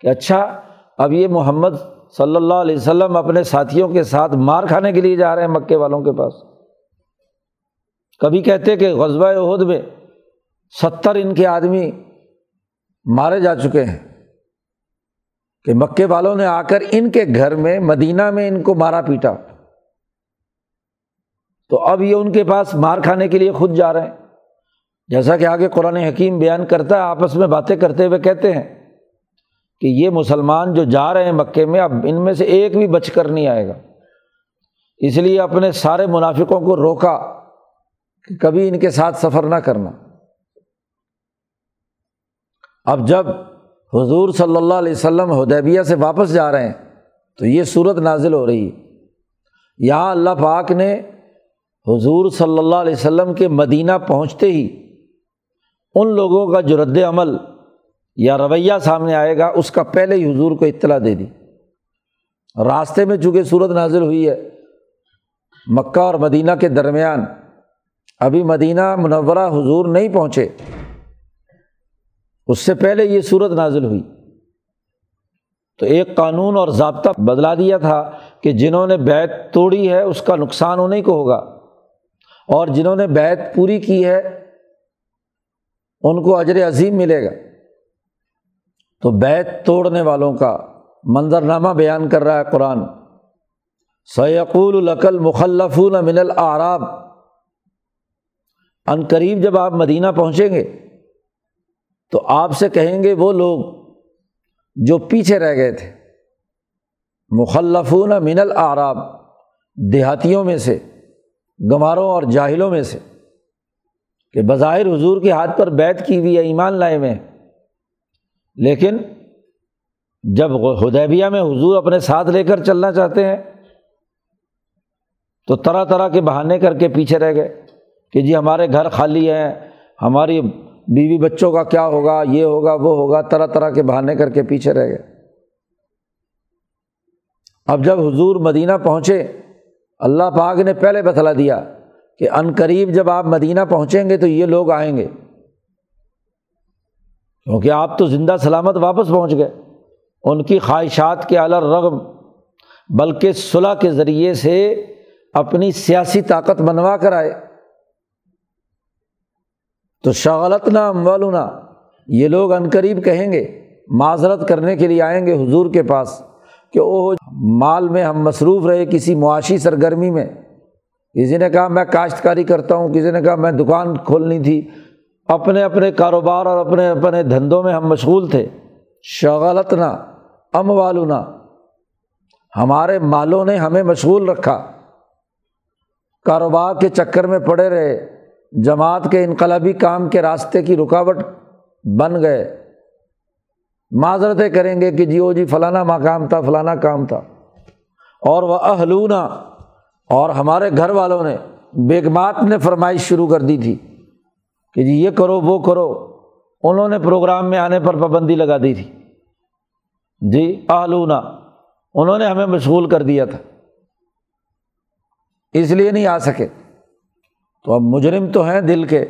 کہ اچھا اب یہ محمد صلی اللہ علیہ وسلم اپنے ساتھیوں کے ساتھ مار کھانے کے لیے جا رہے ہیں مکے والوں کے پاس۔ کبھی کہتے کہ غزبۂ عہد میں ستر ان کے آدمی مارے جا چکے ہیں کہ مکے والوں نے آ کر ان کے گھر میں، مدینہ میں ان کو مارا پیٹا۔ تو اب یہ ان کے پاس مار کھانے کے لیے خود جا رہے ہیں۔ جیسا کہ آگے قرآن حکیم بیان کرتا ہے، آپس میں باتیں کرتے ہوئے کہتے ہیں کہ یہ مسلمان جو جا رہے ہیں مکے میں، اب ان میں سے ایک بھی بچ کر نہیں آئے گا۔ اس لیے اپنے سارے منافقوں کو روکا کہ کبھی ان کے ساتھ سفر نہ کرنا۔ اب جب حضور صلی اللہ علیہ وسلم ہدیبیہ سے واپس جا رہے ہیں، تو یہ صورت نازل ہو رہی ہے۔ یہاں اللہ پاک نے حضور صلی اللہ علیہ وسلم کے مدینہ پہنچتے ہی ان لوگوں کا جو رد عمل یا رویہ سامنے آئے گا، اس کا پہلے ہی حضور کو اطلاع دے دی۔ راستے میں چونکہ صورت نازل ہوئی ہے، مکہ اور مدینہ کے درمیان ابھی مدینہ منورہ حضور نہیں پہنچے، اس سے پہلے یہ صورت نازل ہوئی۔ تو ایک قانون اور ضابطہ بدلا دیا تھا کہ جنہوں نے بیت توڑی ہے، اس کا نقصان انہیں کو ہوگا۔ اور جنہوں نے بیت پوری کی ہے، ان کو اجر عظیم ملے گا۔ تو بیت توڑنے والوں کا منظرنامہ بیان کر رہا ہے قرآن۔ سیقول القل مخلف من العراب ان قریب جب آپ مدینہ پہنچیں گے، تو آپ سے کہیں گے وہ لوگ جو پیچھے رہ گئے تھے۔ مخلفون من العراب دیہاتیوں میں سے۔ گماروں اور جاہلوں میں سے کہ بظاہر حضور کے ہاتھ پر بیت کی ہوئی ہے، ایمان لائے میں لیکن جب ہدیبیہ میں حضور اپنے ساتھ لے کر چلنا چاہتے ہیں، تو طرح طرح کے بہانے کر کے پیچھے رہ گئے کہ جی ہمارے گھر خالی ہیں، ہماری بیوی بچوں کا کیا ہوگا، یہ ہوگا، وہ ہوگا، طرح طرح کے بہانے کر کے پیچھے رہ گئے۔ اب جب حضور مدینہ پہنچے اللہ پاک نے پہلے بتلا دیا کہ ان قریب جب آپ مدینہ پہنچیں گے تو یہ لوگ آئیں گے۔ کیونکہ آپ تو زندہ سلامت واپس پہنچ گئے۔ ان کی خواہشات کے اعلی رغم بلکہ صلاح کے ذریعے سے اپنی سیاسی طاقت بنوا کر آئے۔ تو شغلت نہ امولنا یہ لوگ عنقریب کہیں گے، معذرت کرنے کے لیے آئیں گے حضور کے پاس۔ کہ او مال میں ہم مصروف رہے کسی معاشی سرگرمی میں۔ کسی نے کہا میں کاشتکاری کرتا ہوں، کسی نے کہا میں دکان کھولنی تھی۔ اپنے اپنے کاروبار اور اپنے اپنے دھندوں میں ہم مشغول تھے۔ شغلت نہ ام والنا ہمارے مالوں نے ہمیں مشغول رکھا۔ کاروبار کے چکر میں پڑے رہے۔ جماعت کے انقلابی کام کے راستے کی رکاوٹ بن گئے۔ معذرتیں کریں گے کہ جی او جی فلانا مقام تھا، فلانا کام تھا۔ اور وہ اہلونا اور ہمارے گھر والوں نے بیگمات نے فرمائش شروع کر دی تھی کہ جی یہ کرو، وہ کرو۔ انہوں نے پروگرام میں آنے پر پابندی لگا دی تھی۔ جی اہلونا انہوں نے ہمیں مشغول کر دیا تھا۔ اس لیے نہیں آ سکے۔ تو اب مجرم تو ہیں دل کے۔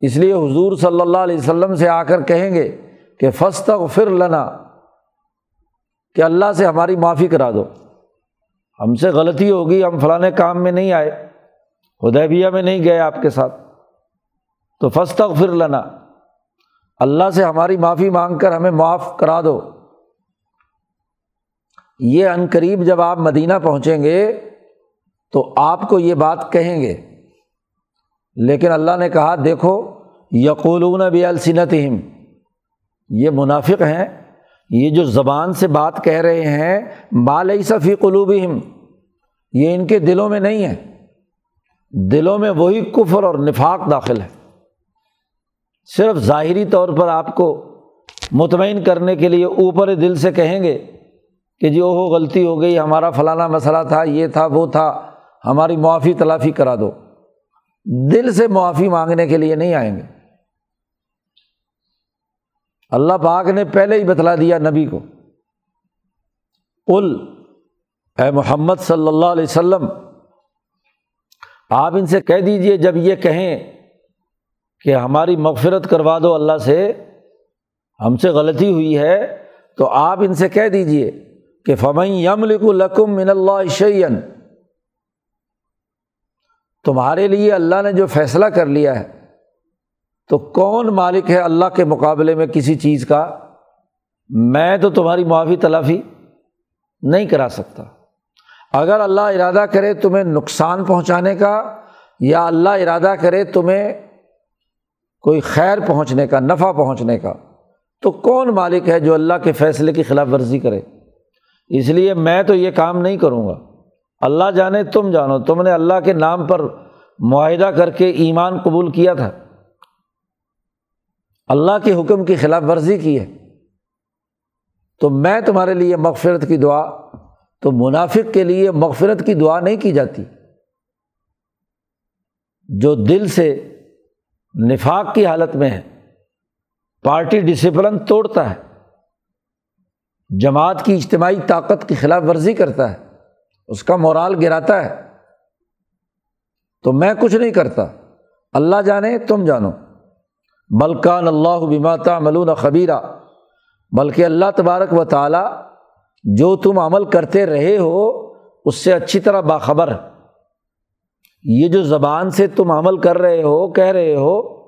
اس لیے حضور صلی اللہ علیہ وسلم سے آ کر کہیں گے کہ فسط پھر لنا، کہ اللہ سے ہماری معافی کرا دو۔ ہم سے غلطی ہوگی، ہم فلاں کام میں نہیں آئے، ہدیبیہ میں نہیں گئے آپ کے ساتھ۔ تو فسط پھر لنا، اللہ سے ہماری معافی مانگ کر ہمیں معاف کرا دو۔ یہ عن قریب جب آپ مدینہ پہنچیں گے، تو آپ کو یہ بات کہیں گے۔ لیکن اللہ نے کہا، دیکھو، یقولون بھی السنت یہ منافق ہیں، یہ جو زبان سے بات کہہ رہے ہیں بال صفی قلوب یہ ان کے دلوں میں نہیں ہے دلوں میں وہی کفر اور نفاق داخل ہے۔ صرف ظاہری طور پر آپ کو مطمئن کرنے کے لیے اوپر دل سے کہیں گے کہ جی وہ غلطی ہو گئی، ہمارا فلانا مسئلہ تھا، یہ تھا، وہ تھا، ہماری معافی تلافی کرا دو۔ دل سے معافی مانگنے کے لیے نہیں آئیں گے۔ اللہ پاک نے پہلے ہی بتلا دیا نبی کو۔ کل اے محمد صلی اللہ علیہ وسلم، آپ ان سے کہہ دیجیے جب یہ کہیں کہ ہماری مغفرت کروا دو اللہ سے، ہم سے غلطی ہوئی ہے، تو آپ ان سے کہہ دیجیے کہ فمئی یم لکم من اللہ شعین تمہارے لیے اللہ نے جو فیصلہ کر لیا ہے تو کون مالک ہے اللہ کے مقابلے میں کسی چیز کا؟ میں تو تمہاری معافی تلافی نہیں کرا سکتا۔ اگر اللہ ارادہ کرے تمہیں نقصان پہنچانے کا یا اللہ ارادہ کرے تمہیں کوئی خیر پہنچنے کا، نفع پہنچنے کا، تو کون مالک ہے جو اللہ کے فیصلے کی خلاف ورزی کرے؟ اس لیے میں تو یہ کام نہیں کروں گا۔ اللہ جانے تم جانو، تم نے اللہ کے نام پر معاہدہ کر کے ایمان قبول کیا تھا۔ اللہ کے حکم کی خلاف ورزی کی ہے۔ تو میں تمہارے لیے مغفرت کی دعا، تو منافق کے لیے مغفرت کی دعا نہیں کی جاتی۔ جو دل سے نفاق کی حالت میں ہے، پارٹی ڈسپلن توڑتا ہے، جماعت کی اجتماعی طاقت کی خلاف ورزی کرتا ہے، اس کا مورال گراتا ہے۔ تو میں کچھ نہیں کرتا۔ اللہ جانے، تم جانو۔ بلکان اللہ بماتا ملون خبیرہ بلکہ اللہ تبارک و تعالیٰ جو تم عمل کرتے رہے ہو، اس سے اچھی طرح باخبر۔ ہے یہ جو زبان سے تم عمل کر رہے ہو، کہہ رہے ہو،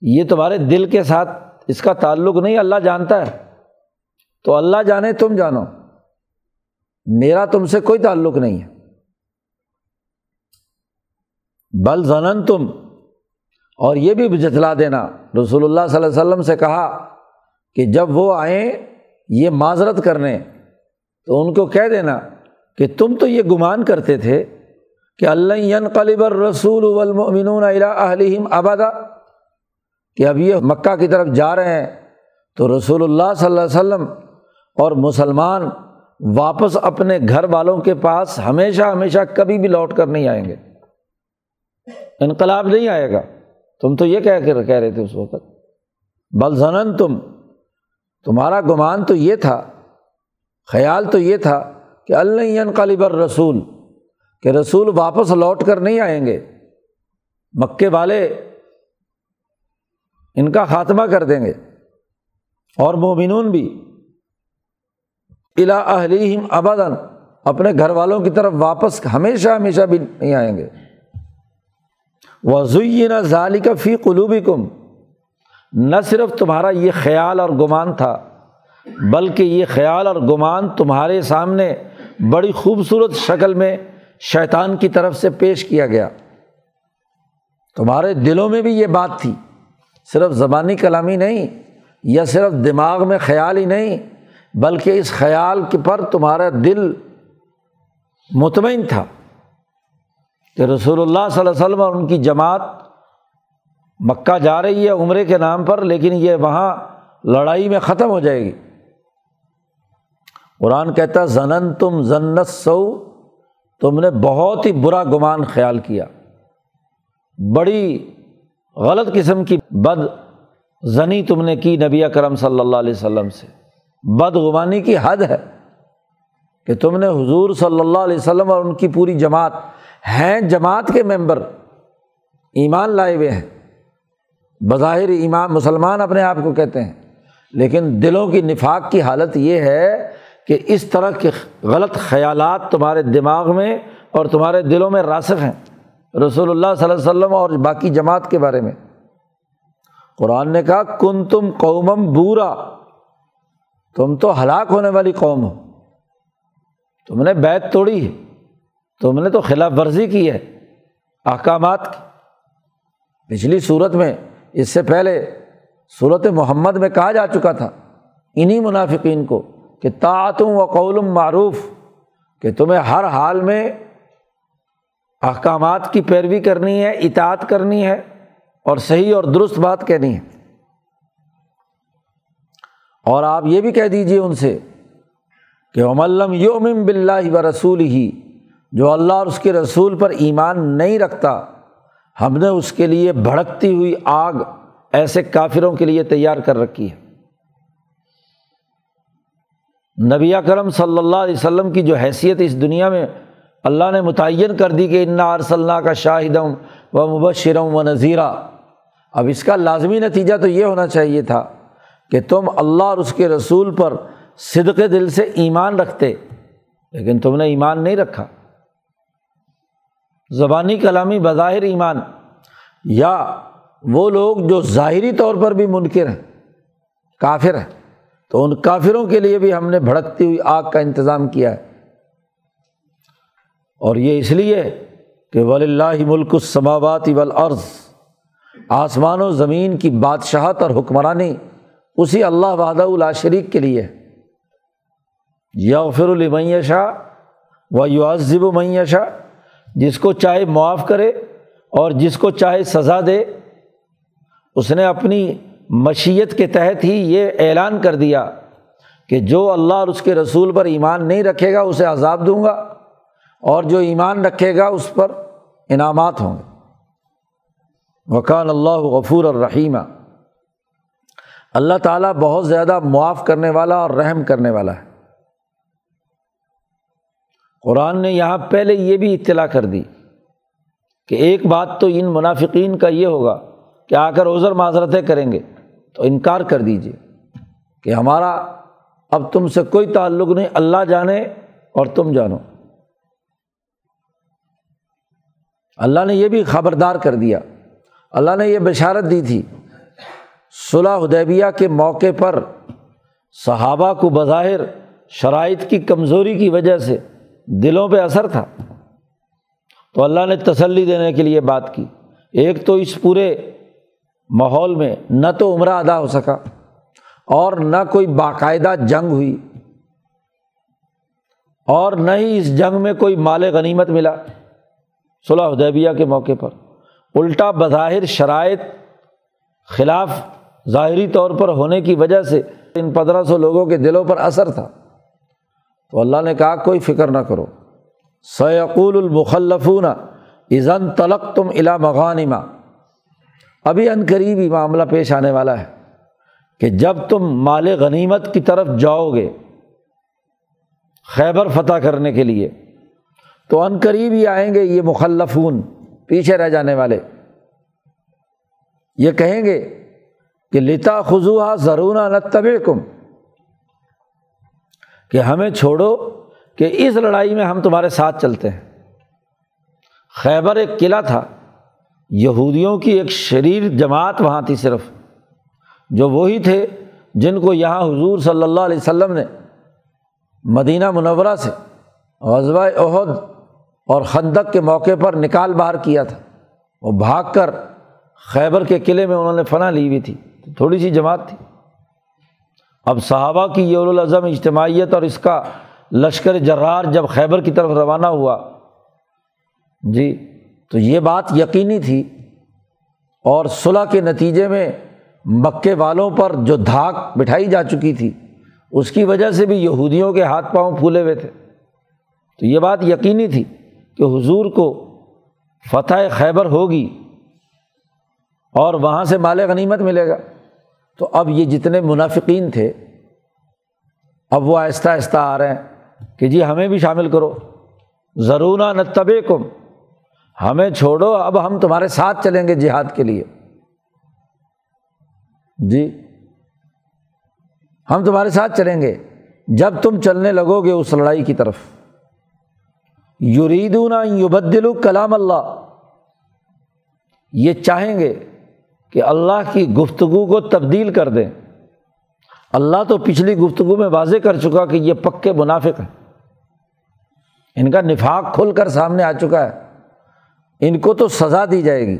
یہ تمہارے دل کے ساتھ اس کا تعلق نہیں، اللہ جانتا ہے۔ تو اللہ جانے تم جانو، میرا تم سے کوئی تعلق نہیں ہے۔ بل زنن تم اور یہ بھی جتلا دینا۔ رسول اللہ صلی اللہ علیہ وسلم سے کہا کہ جب وہ آئیں یہ معذرت کرنے، تو ان کو کہہ دینا کہ تم تو یہ گمان کرتے تھے کہ اللہ قلب رسول اہلیم آبادہ کہ اب یہ مکہ کی طرف جا رہے ہیں۔ تو رسول اللہ صلی اللہ علیہ وسلم اور مسلمان واپس اپنے گھر والوں کے پاس ہمیشہ ہمیشہ کبھی بھی لوٹ کر نہیں آئیں گے۔ انقلاب نہیں آئے گا۔ تم تو یہ کہہ کر کہہ رہے تھے اس وقت۔ بل زنن تم تمہارا گمان تو یہ تھا، خیال تو یہ تھا کہ اللہ قالب رسول کہ رسول واپس لوٹ کر نہیں آئیں گے۔ مکے والے ان کا خاتمہ کر دیں گے۔ اور مومنون بھی۔ الا اہلیم ابدن اپنے گھر والوں کی طرف واپس ہمیشہ ہمیشہ بھی نہیں آئیں گے۔ وضوئی ظالی کا فی قلوبی کم نہ صرف تمہارا یہ خیال اور گمان تھا، بلکہ یہ خیال اور گمان تمہارے سامنے بڑی خوبصورت شکل میں شیطان کی طرف سے پیش کیا گیا۔ تمہارے دلوں میں بھی یہ بات تھی، صرف زبانی کلامی نہیں، یا صرف دماغ میں خیال ہی نہیں، بلکہ اس خیال کے پر تمہارا دل مطمئن تھا۔ کہ رسول اللہ صلی اللہ علیہ وسلم اور ان کی جماعت مکہ جا رہی ہے عمرے کے نام پر، لیکن یہ وہاں لڑائی میں ختم ہو جائے گی۔ قرآن کہتا زنن تم ضنت سو، تم نے بہت ہی برا گمان خیال کیا۔ بڑی غلط قسم کی بد زنی تم نے کی نبی کرم صلی اللہ علیہ وسلم سے۔ بدغمانی کی حد ہے کہ تم نے حضور صلی اللہ علیہ وسلم اور ان کی پوری جماعت ہیں جماعت کے ممبر، ایمان لائے ہوئے ہیں۔ بظاہر ایمان، مسلمان اپنے آپ کو کہتے ہیں، لیکن دلوں کی نفاق کی حالت یہ ہے کہ اس طرح کے غلط خیالات تمہارے دماغ میں اور تمہارے دلوں میں راسخ ہیں۔ رسول اللہ صلی اللہ علیہ وسلم اور باقی جماعت کے بارے میں۔ قرآن نے کہا کن تم قومم بورا، تم تو ہلاک ہونے والی قوم ہو۔ تم نے بیت توڑی ہے۔ تم نے تو خلاف ورزی کی ہے، احکامات کی۔ پچھلی صورت میں، اس سے پہلے صورت محمد میں کہا جا چکا تھا انہیں منافقین کو کہ تعتم و قولم معروف، کہ تمہیں ہر حال میں احکامات کی پیروی کرنی ہے، اطاعت کرنی ہے اور صحیح اور درست بات کہنی ہے۔ اور آپ یہ بھی کہہ دیجیے ان سے کہ عملم یومم بلّہ و رسول ہی جو اللہ اور اس کے رسول پر ایمان نہیں رکھتا، ہم نے اس کے لیے بھڑکتی ہوئی آگ ایسے کافروں کے لیے تیار کر رکھی ہے۔ نبی کرم صلی اللہ علیہ وسلم کی جو حیثیت اس دنیا میں اللہ نے متعین کر دی کہ انا ارسلّہ کا شاہدم و مبشرم و نذیرہ اب اس کا لازمی نتیجہ تو یہ ہونا چاہیے تھا کہ تم اللہ اور اس کے رسول پر صدق دل سے ایمان رکھتے، لیکن تم نے ایمان نہیں رکھا۔ زبانی کلامی بظاہر ایمان، یا وہ لوگ جو ظاہری طور پر بھی منکر ہیں، کافر ہیں، تو ان کافروں کے لیے بھی ہم نے بھڑکتی ہوئی آگ کا انتظام کیا ہے۔ اور یہ اس لیے کہ ولی اللہ ملک السماوات والارض، آسمان و زمین کی بادشاہت اور حکمرانی اسی اللہ وحدہ اللہ شریک کے لیے یغفر المعیشہ و یعذب و معیشہ جس کو چاہے معاف کرے اور جس کو چاہے سزا دے، اس نے اپنی مشیت کے تحت ہی یہ اعلان کر دیا کہ جو اللہ اور اس کے رسول پر ایمان نہیں رکھے گا، اسے عذاب دوں گا اور جو ایمان رکھے گا، اس پر انعامات ہوں گے۔ وکان اللہ غفور الرحیمہ اللہ تعالیٰ بہت زیادہ معاف کرنے والا اور رحم کرنے والا ہے۔ قرآن نے یہاں پہلے یہ بھی اطلاع کر دی کہ ایک بات تو ان منافقین کا یہ ہوگا کہ آ کر عذر معذرتیں کریں گے، تو انکار کر دیجیے کہ ہمارا اب تم سے کوئی تعلق نہیں، اللہ جانے اور تم جانو۔ اللہ نے یہ بھی خبردار کر دیا۔ اللہ نے یہ بشارت دی تھی صلاح حدیبیہ کے موقع پر صحابہ کو بظاہر شرائط کی کمزوری کی وجہ سے دلوں پہ اثر تھا۔ تو اللہ نے تسلی دینے کے لیے بات کی۔ ایک تو اس پورے ماحول میں نہ تو عمرہ ادا ہو سکا اور نہ کوئی باقاعدہ جنگ ہوئی اور نہ ہی اس جنگ میں کوئی مال غنیمت ملا۔ صلاح حدیبیہ کے موقع پر۔ الٹا بظاہر شرائط خلاف ظاہری طور پر ہونے کی وجہ سے ان پندرہ سو لوگوں کے دلوں پر اثر تھا۔ تو اللہ نے کہا کوئی فکر نہ کرو۔ سیقول المخلفون ایزن تلق تم الا مغانما ابھی ان قریب ہی معاملہ پیش آنے والا ہے کہ جب تم مال غنیمت کی طرف جاؤ گے خیبر فتح کرنے کے لیے، تو ان قریب ہی آئیں گے یہ مخلفون، پیچھے رہ جانے والے۔ یہ کہیں گے کہ لتا خزوہ ضرور نتب کم کہ ہمیں چھوڑو کہ اس لڑائی میں ہم تمہارے ساتھ چلتے ہیں۔ خیبر ایک قلعہ تھا۔ یہودیوں کی ایک شریر جماعت وہاں تھی صرف۔ جو وہی تھے جن کو یہاں حضور صلی اللہ علیہ وسلم نے مدینہ منورہ سے غزوہ عہد اور خندق کے موقع پر نکال باہر کیا تھا۔ وہ بھاگ کر خیبر کے قلعے میں انہوں نے فنا لی ہوئی تھی۔ تھوڑی سی جماعت تھی۔ اب صحابہ کی یہ العظم اجتماعیت اور اس کا لشکر جرار جب خیبر کی طرف روانہ ہوا۔ جی تو یہ بات یقینی تھی۔ اور صلاح کے نتیجے میں مکے والوں پر جو دھاک بٹھائی جا چکی تھی، اس کی وجہ سے بھی یہودیوں کے ہاتھ پاؤں پھولے ہوئے تھے۔ تو یہ بات یقینی تھی کہ حضور کو فتح خیبر ہوگی اور وہاں سے مال غنیمت ملے گا۔ تو اب یہ جتنے منافقین تھے، اب وہ آہستہ آہستہ آ رہے ہیں کہ جی ہمیں بھی شامل کرو۔ ضرور نہ طب کم ہمیں چھوڑو، اب ہم تمہارے ساتھ چلیں گے جہاد کے لیے۔ جی ہم تمہارے ساتھ چلیں گے۔ جب تم چلنے لگو گے اس لڑائی کی طرف۔ یریدون یبدل کلام اللہ۔ یہ چاہیں گے کہ اللہ کی گفتگو کو تبدیل کر دیں۔ اللہ تو پچھلی گفتگو میں واضح کر چکا کہ یہ پکے منافق ہیں۔ ان کا نفاق کھل کر سامنے آ چکا ہے۔ ان کو تو سزا دی جائے گی۔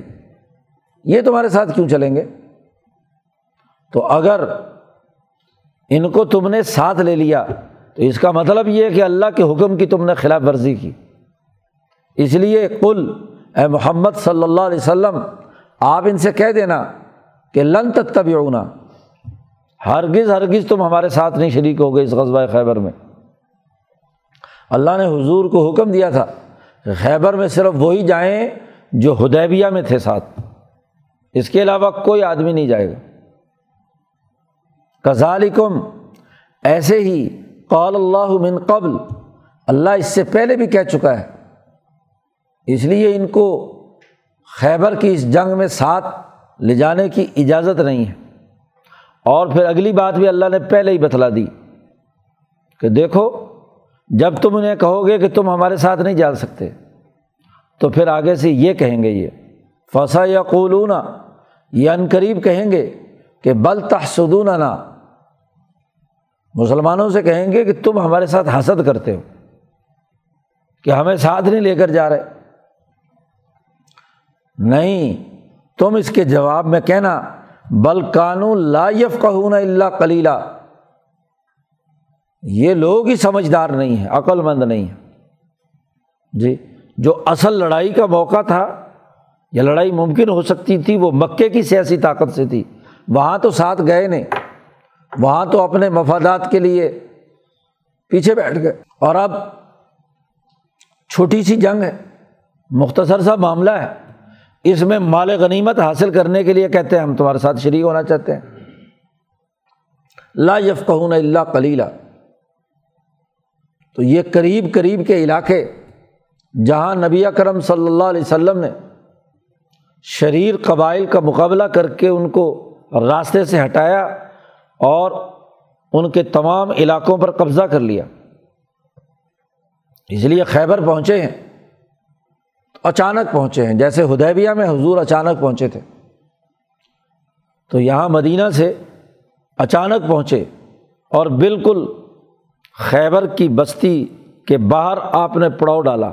یہ تمہارے ساتھ کیوں چلیں گے؟ تو اگر ان کو تم نے ساتھ لے لیا، تو اس کا مطلب یہ ہے کہ اللہ کے حکم کی تم نے خلاف ورزی کی۔ اس لیے کل اے محمد صلی اللہ علیہ وسلم آپ ان سے کہہ دینا کہ لن تک تب ہرگز ہرگز تم ہمارے ساتھ نہیں شریک ہو گئے اس غذبۂ خیبر میں۔ اللہ نے حضور کو حکم دیا تھا کہ خیبر میں صرف وہی جائیں جو ہدیبیہ میں تھے ساتھ۔ اس کے علاوہ کوئی آدمی نہیں جائے گا۔ کزالکم ایسے ہی قال اللہ من قبل، اللہ اس سے پہلے بھی کہہ چکا ہے۔ اس لیے ان کو خیبر کی اس جنگ میں ساتھ لے جانے کی اجازت نہیں ہے۔ اور پھر اگلی بات بھی اللہ نے پہلے ہی بتلا دی کہ دیکھو، جب تم انہیں کہو گے کہ تم ہمارے ساتھ نہیں جا سکتے، تو پھر آگے سے یہ کہیں گے یہ، فسا یا قولون یہ ان قریب کہیں گے کہ بل تحسدون نا مسلمانوں سے کہیں گے کہ تم ہمارے ساتھ حسد کرتے ہو، کہ ہمیں ساتھ نہیں لے کر جا رہے۔ نہیں، تم اس کے جواب میں کہنا، بل قانون لا یف اللہ کلیلہ یہ لوگ ہی سمجھدار نہیں ہیں، عقل مند نہیں ہیں۔ جی جو اصل لڑائی کا موقع تھا یہ لڑائی ممکن ہو سکتی تھی، وہ مکے کی سیاسی طاقت سے تھی۔ وہاں تو ساتھ گئے نہیں، وہاں تو اپنے مفادات کے لیے پیچھے بیٹھ گئے۔ اور اب چھوٹی سی جنگ ہے، مختصر سا معاملہ ہے۔ اس میں مال غنیمت حاصل کرنے کے لیے کہتے ہیں، ہم تمہارے ساتھ شریک ہونا چاہتے ہیں۔ لا یف کہ اللہ کلیلہ تو یہ قریب قریب کے علاقے جہاں نبی کرم صلی اللہ علیہ وسلم نے شریر قبائل کا مقابلہ کر کے ان کو راستے سے ہٹایا اور ان کے تمام علاقوں پر قبضہ کر لیا۔ اس لیے خیبر پہنچے ہیں۔ اچانک پہنچے ہیں۔ جیسے ہدیبیہ میں حضور اچانک پہنچے تھے۔ تو یہاں مدینہ سے اچانک پہنچے اور بالکل خیبر کی بستی کے باہر آپ نے پڑاؤ ڈالا۔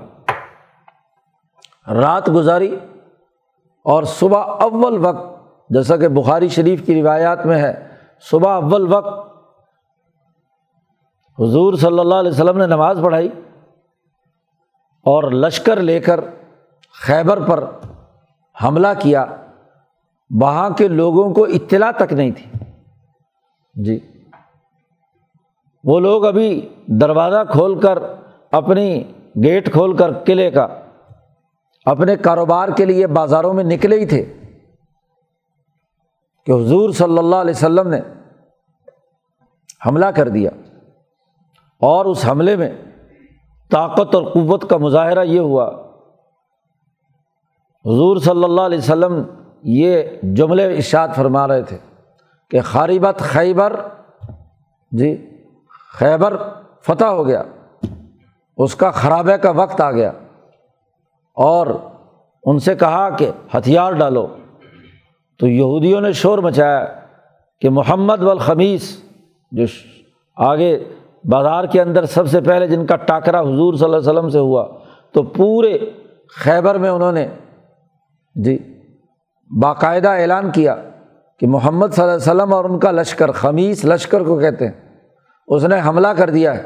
رات گزاری اور صبح اول وقت، جیسا کہ بخاری شریف کی روایات میں ہے، صبح اول وقت حضور صلی اللہ علیہ وسلم نے نماز پڑھائی اور لشکر لے کر خیبر پر حملہ کیا، وہاں کے لوگوں کو اطلاع تک نہیں تھی۔ جی۔ وہ لوگ ابھی دروازہ کھول کر اپنی گیٹ کھول کر قلعے کا، اپنے کاروبار کے لیے بازاروں میں نکلے ہی تھے۔ کہ حضور صلی اللہ علیہ وسلم نے حملہ کر دیا۔ اور اس حملے میں طاقت اور قوت کا مظاہرہ یہ ہوا حضور صلی اللہ علیہ وسلم یہ جملے اشاعت فرما رہے تھے کہ خاربت خیبر جی خیبر فتح ہو گیا، اس کا خرابے کا وقت آ گیا اور ان سے کہا کہ ہتھیار ڈالو۔ تو یہودیوں نے شور مچایا کہ محمد والخمیس، جو آگے بازار کے اندر سب سے پہلے جن کا ٹاکرا حضور صلی اللہ علیہ وسلم سے ہوا، تو پورے خیبر میں انہوں نے جی باقاعدہ اعلان کیا کہ محمد صلی اللہ علیہ وسلم اور ان کا لشکر، خمیس لشکر کو کہتے ہیں، اس نے حملہ کر دیا ہے۔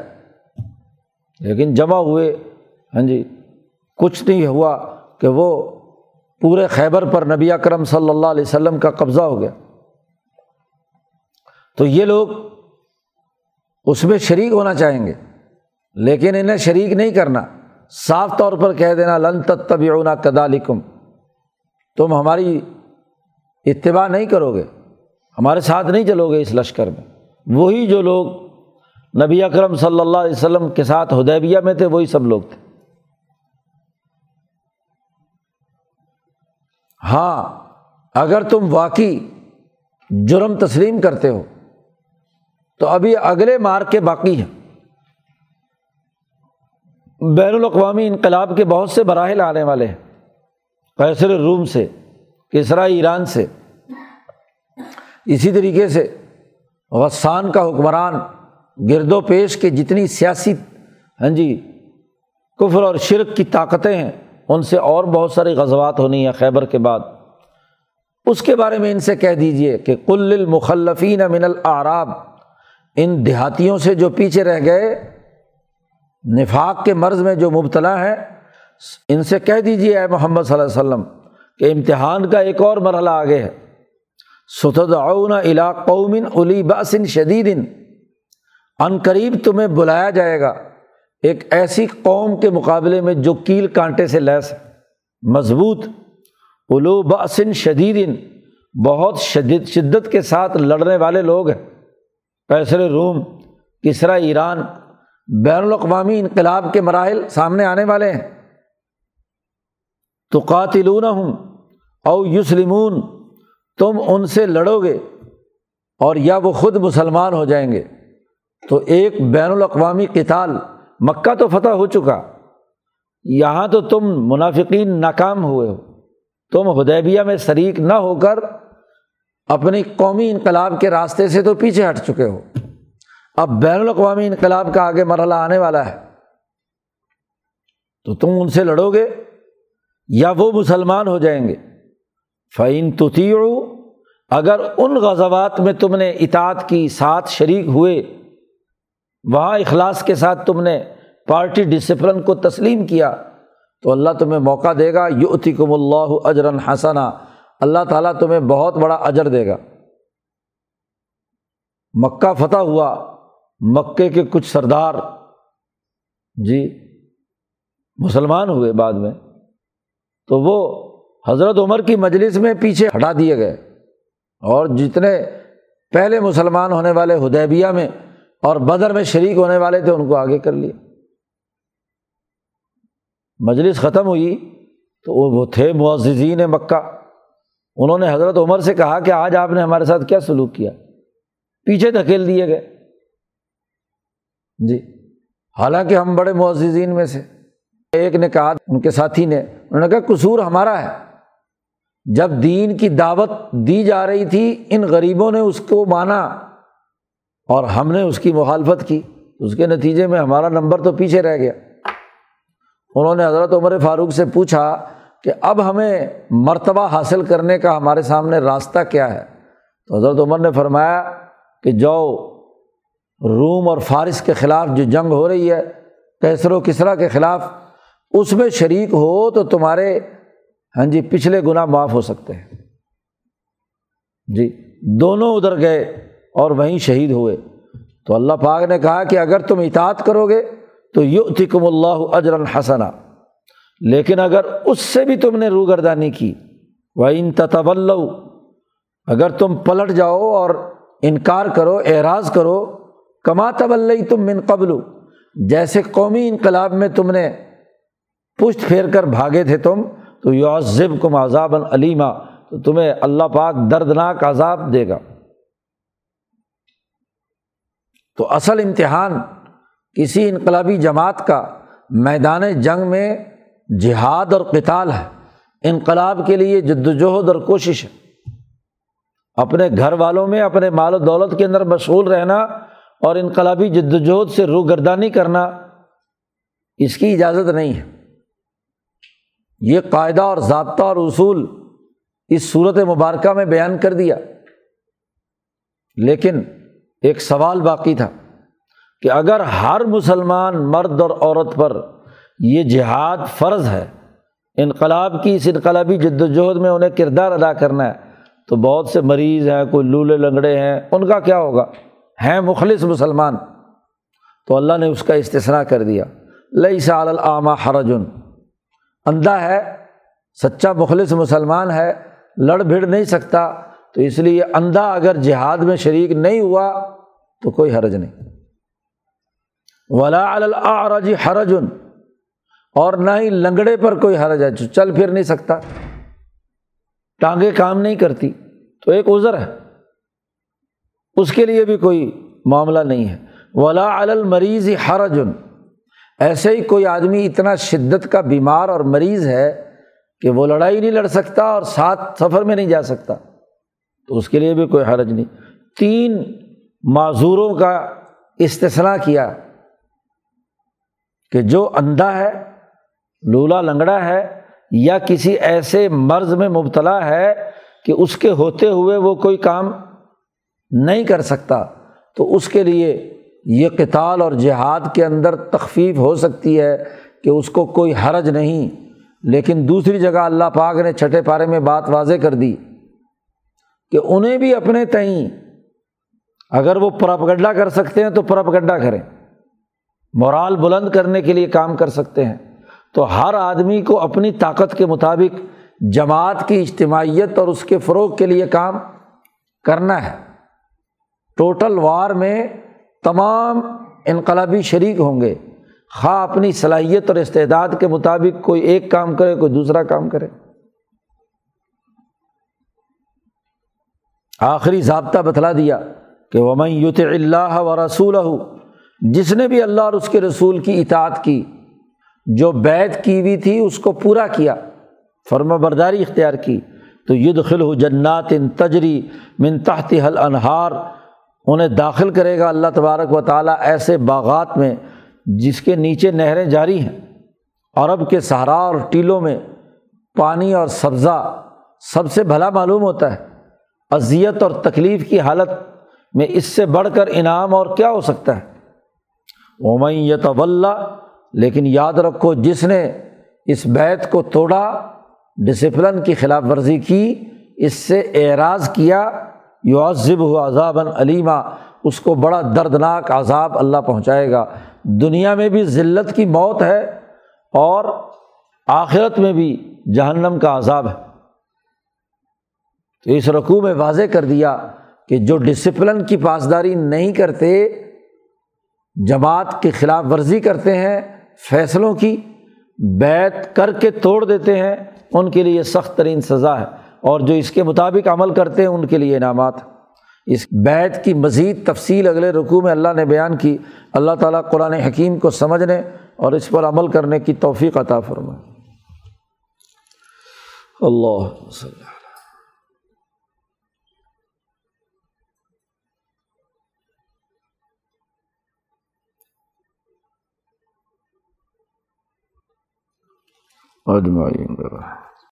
لیکن جمع ہوئے ہاں جی کچھ نہیں ہوا کہ وہ پورے خیبر پر نبی اکرم صلی اللہ علیہ وسلم کا قبضہ ہو گیا۔ تو یہ لوگ اس میں شریک ہونا چاہیں گے، لیکن انہیں شریک نہیں کرنا۔ صاف طور پر کہہ دینا، لن تبیعنا کدالکم تم ہماری اتباع نہیں کرو گے، ہمارے ساتھ نہیں چلو گے اس لشکر میں۔ وہی جو لوگ نبی اکرم صلی اللہ علیہ وسلم کے ساتھ ہدیبیہ میں تھے، وہی سب لوگ تھے۔ ہاں اگر تم واقعی جرم تسلیم کرتے ہو، تو ابھی اگلے مار کے باقی ہیں۔ بین الاقوامی انقلاب کے بہت سے مراحل آنے والے ہیں۔ کیسر روم سے کسرا ایران سے۔ اسی طریقے سے غسان کا حکمران، گرد و پیش کے جتنی سیاسی ہاں جی کفر اور شرک کی طاقتیں ہیں، ان سے اور بہت ساری غزوات ہونی ہیں خیبر کے بعد۔ اس کے بارے میں ان سے کہہ دیجیے کہ کل المخلفین من العراب ان دیہاتیوں سے جو پیچھے رہ گئے، نفاق کے مرض میں جو مبتلا ہیں ان سے کہہ دیجیے اے محمد صلی اللہ علیہ وسلم کہ امتحان کا ایک اور مرحلہ آگے ہے۔ ستد الا قومن علی باسن شدید۔ ان قریب تمہیں بلایا جائے گا۔ ایک ایسی قوم کے مقابلے میں جو کیل کانٹے سے لیس مضبوط۔ الو باسن شدید۔ بہت شدید شدت کے ساتھ لڑنے والے لوگ ہیں۔ پیسر روم، کسرا، ایران، بین الاقوامی انقلاب کے مراحل سامنے آنے والے ہیں۔ تو قاتلون ہوں او یوسلمون تم ان سے لڑو گے اور یا وہ خود مسلمان ہو جائیں گے۔ تو ایک بین الاقوامی کتال مکہ تو فتح ہو چکا۔ یہاں تو تم منافقین ناکام ہوئے ہو۔ تم ہدیبیہ میں شریک نہ ہو کر اپنی قومی انقلاب کے راستے سے تو پیچھے ہٹ چکے ہو۔ اب بین الاقوامی انقلاب کا آگے مرحلہ آنے والا ہے۔ تو تم ان سے لڑو گے۔ یا وہ مسلمان ہو جائیں گے۔ فعین تتیع اگر ان غزوات میں تم نے اطاعت کی، ساتھ شریک ہوئے، وہاں اخلاص کے ساتھ تم نے پارٹی ڈسپلن کو تسلیم کیا، تو اللہ تمہیں موقع دے گا۔ یو کم اللہ اجرن حسنا، اللہ تعالیٰ تمہیں بہت بڑا اجر دے گا۔ مکہ فتح ہوا، مکے کے کچھ سردار جی مسلمان ہوئے بعد میں۔ تو وہ حضرت عمر کی مجلس میں پیچھے ہٹا دیے گئے اور جتنے پہلے مسلمان ہونے والے ہدیبیہ میں اور بدر میں شریک ہونے والے تھے، ان کو آگے کر لیا۔ مجلس ختم ہوئی تو وہ تھے معززین مکہ۔ انہوں نے حضرت عمر سے کہا کہ آج آپ نے ہمارے ساتھ کیا سلوک کیا؟ پیچھے دھکیل دیے گئے۔ جی۔ حالانکہ ہم بڑے معززین میں سے۔ ایک نے کہا ان کے ساتھی نے انہوں نے کہا قصور ہمارا ہے۔ جب دین کی دعوت دی جا رہی تھی، ان غریبوں نے اس کو مانا اور ہم نے اس کی مخالفت کی۔ اس کے نتیجے میں ہمارا نمبر تو پیچھے رہ گیا۔ انہوں نے حضرت عمر فاروق سے پوچھا کہ اب ہمیں مرتبہ حاصل کرنے کا ہمارے سامنے راستہ کیا ہے؟ تو حضرت عمر نے فرمایا کہ جاؤ، روم اور فارس کے خلاف جو جنگ ہو رہی ہے کیسر و کسرا کے خلاف اس میں شریک ہو تو تمہارے ہاں جی پچھلے گناہ معاف ہو سکتے ہیں۔ جی دونوں ادھر گئے اور وہیں شہید ہوئے۔ تو اللہ پاک نے کہا کہ اگر تم اطاعت کرو گے تو یو تکم اللہ اجر الحسنہ لیکن اگر اس سے بھی تم نے روگردانی کی وہ ان تطول اگر تم پلٹ جاؤ اور انکار کرو، اعراض کرو، کما طول تم من قبل۔ جیسے قومی انقلاب میں تم نے پشت پھیر کر بھاگے تھے تم، تو یوزب کم عذاب علیمہ تو تمہیں اللہ پاک دردناک عذاب دے گا۔ تو اصل امتحان کسی انقلابی جماعت کا میدان جنگ میں جہاد اور قتال ہے۔ انقلاب کے لیے جد وجہد اور کوشش ہے۔ اپنے گھر والوں میں، اپنے مال و دولت کے اندر مشغول رہنا اور انقلابی جد وجہد سے روگردانی کرنا اس کی اجازت نہیں ہے۔ یہ قاعدہ اور ضابطہ اور اصول اس صورت مبارکہ میں بیان کر دیا۔ لیکن ایک سوال باقی تھا کہ اگر ہر مسلمان مرد اور عورت پر یہ جہاد فرض ہے، انقلاب کی اس انقلابی جد وجہد میں انہیں کردار ادا کرنا ہے، تو بہت سے مریض ہیں، کوئی لولے لنگڑے ہیں، ان کا کیا ہوگا؟ ہیں مخلص مسلمان۔ تو اللہ نے اس کا استثنا کر دیا۔ لئی سال العامہ حرجن۔ اندھا ہے، سچا مخلص مسلمان ہے، لڑ بھڑ نہیں سکتا، تو اس لیے اندھا اگر جہاد میں شریک نہیں ہوا تو کوئی حرج نہیں۔ ولا العرج حرجن اور نہ ہی لنگڑے پر کوئی حرج ہے، جو چل پھر نہیں سکتا۔ ٹانگیں کام نہیں کرتی، تو ایک عذر ہے۔ اس کے لیے بھی کوئی معاملہ نہیں ہے۔ ولا المریض حرجن ایسے ہی کوئی آدمی اتنا شدت کا بیمار اور مریض ہے کہ وہ لڑائی نہیں لڑ سکتا اور ساتھ سفر میں نہیں جا سکتا، تو اس کے لیے بھی کوئی حرج نہیں۔ تین معذوروں کا استثنا کیا کہ جو اندھا ہے، لولا لنگڑا ہے یا کسی ایسے مرض میں مبتلا ہے کہ اس کے ہوتے ہوئے وہ کوئی کام نہیں کر سکتا، تو اس کے لیے یہ کتال اور جہاد کے اندر تخفیف ہو سکتی ہے کہ اس کو کوئی حرج نہیں۔ لیکن دوسری جگہ اللہ پاک نے چھٹے پارے میں بات واضح کر دی کہ انہیں بھی اپنے تئیں اگر وہ پرپ کر سکتے ہیں تو پرپ کریں۔ مورال بلند کرنے کے لیے کام کر سکتے ہیں۔ تو ہر آدمی کو اپنی طاقت کے مطابق جماعت کی اجتماعیت اور اس کے فروغ کے لیے کام کرنا ہے۔ ٹوٹل وار میں تمام انقلابی شریک ہوں گے۔ خواہ اپنی صلاحیت اور استعداد کے مطابق کوئی ایک کام کرے، کوئی دوسرا کام کرے۔ آخری ضابطہ بتلا دیا کہ ومن یوت اللہ و رسول جس نے بھی اللہ اور اس کے رسول کی اطاعت کی، جو بیت کی ہوئی تھی، اس کو پورا کیا، فرما برداری اختیار کی، تو ید خل جنات ان تجری من تحت حل انہار انہیں داخل کرے گا اللہ تبارک و تعالیٰ ایسے باغات میں جس کے نیچے نہریں جاری ہیں۔ عرب کے سہارا اور ٹیلوں میں پانی اور سبزہ سب سے بھلا معلوم ہوتا ہے۔ اذیت اور تکلیف کی حالت میں اس سے بڑھ کر انعام اور کیا ہو سکتا ہے؟ اومئی یت لیکن یاد رکھو جس نے اس بیت کو توڑا ڈسپلن کی خلاف ورزی کی، اس سے اعراض کیا یو عذب ہو عذابً علیمہ اس کو بڑا دردناک عذاب اللہ پہنچائے گا۔ دنیا میں بھی ذلت کی موت ہے اور آخرت میں بھی جہنم کا عذاب ہے۔ تو اس رقوع میں واضح کر دیا کہ جو ڈسپلن کی پاسداری نہیں کرتے، جماعت کی خلاف ورزی کرتے ہیں، فیصلوں کی بیت کر کے توڑ دیتے ہیں، ان کے لیے سخت ترین سزا ہے۔ اور جو اس کے مطابق عمل کرتے ہیں ان کے لیے انعامات۔ اس بیت کی مزید تفصیل اگلے رقوع میں اللہ نے بیان کی۔ اللہ تعالیٰ قرآن حکیم کو سمجھنے اور اس پر عمل کرنے کی توفیق عطا فرمائے۔ اللہ وسلم اجمعین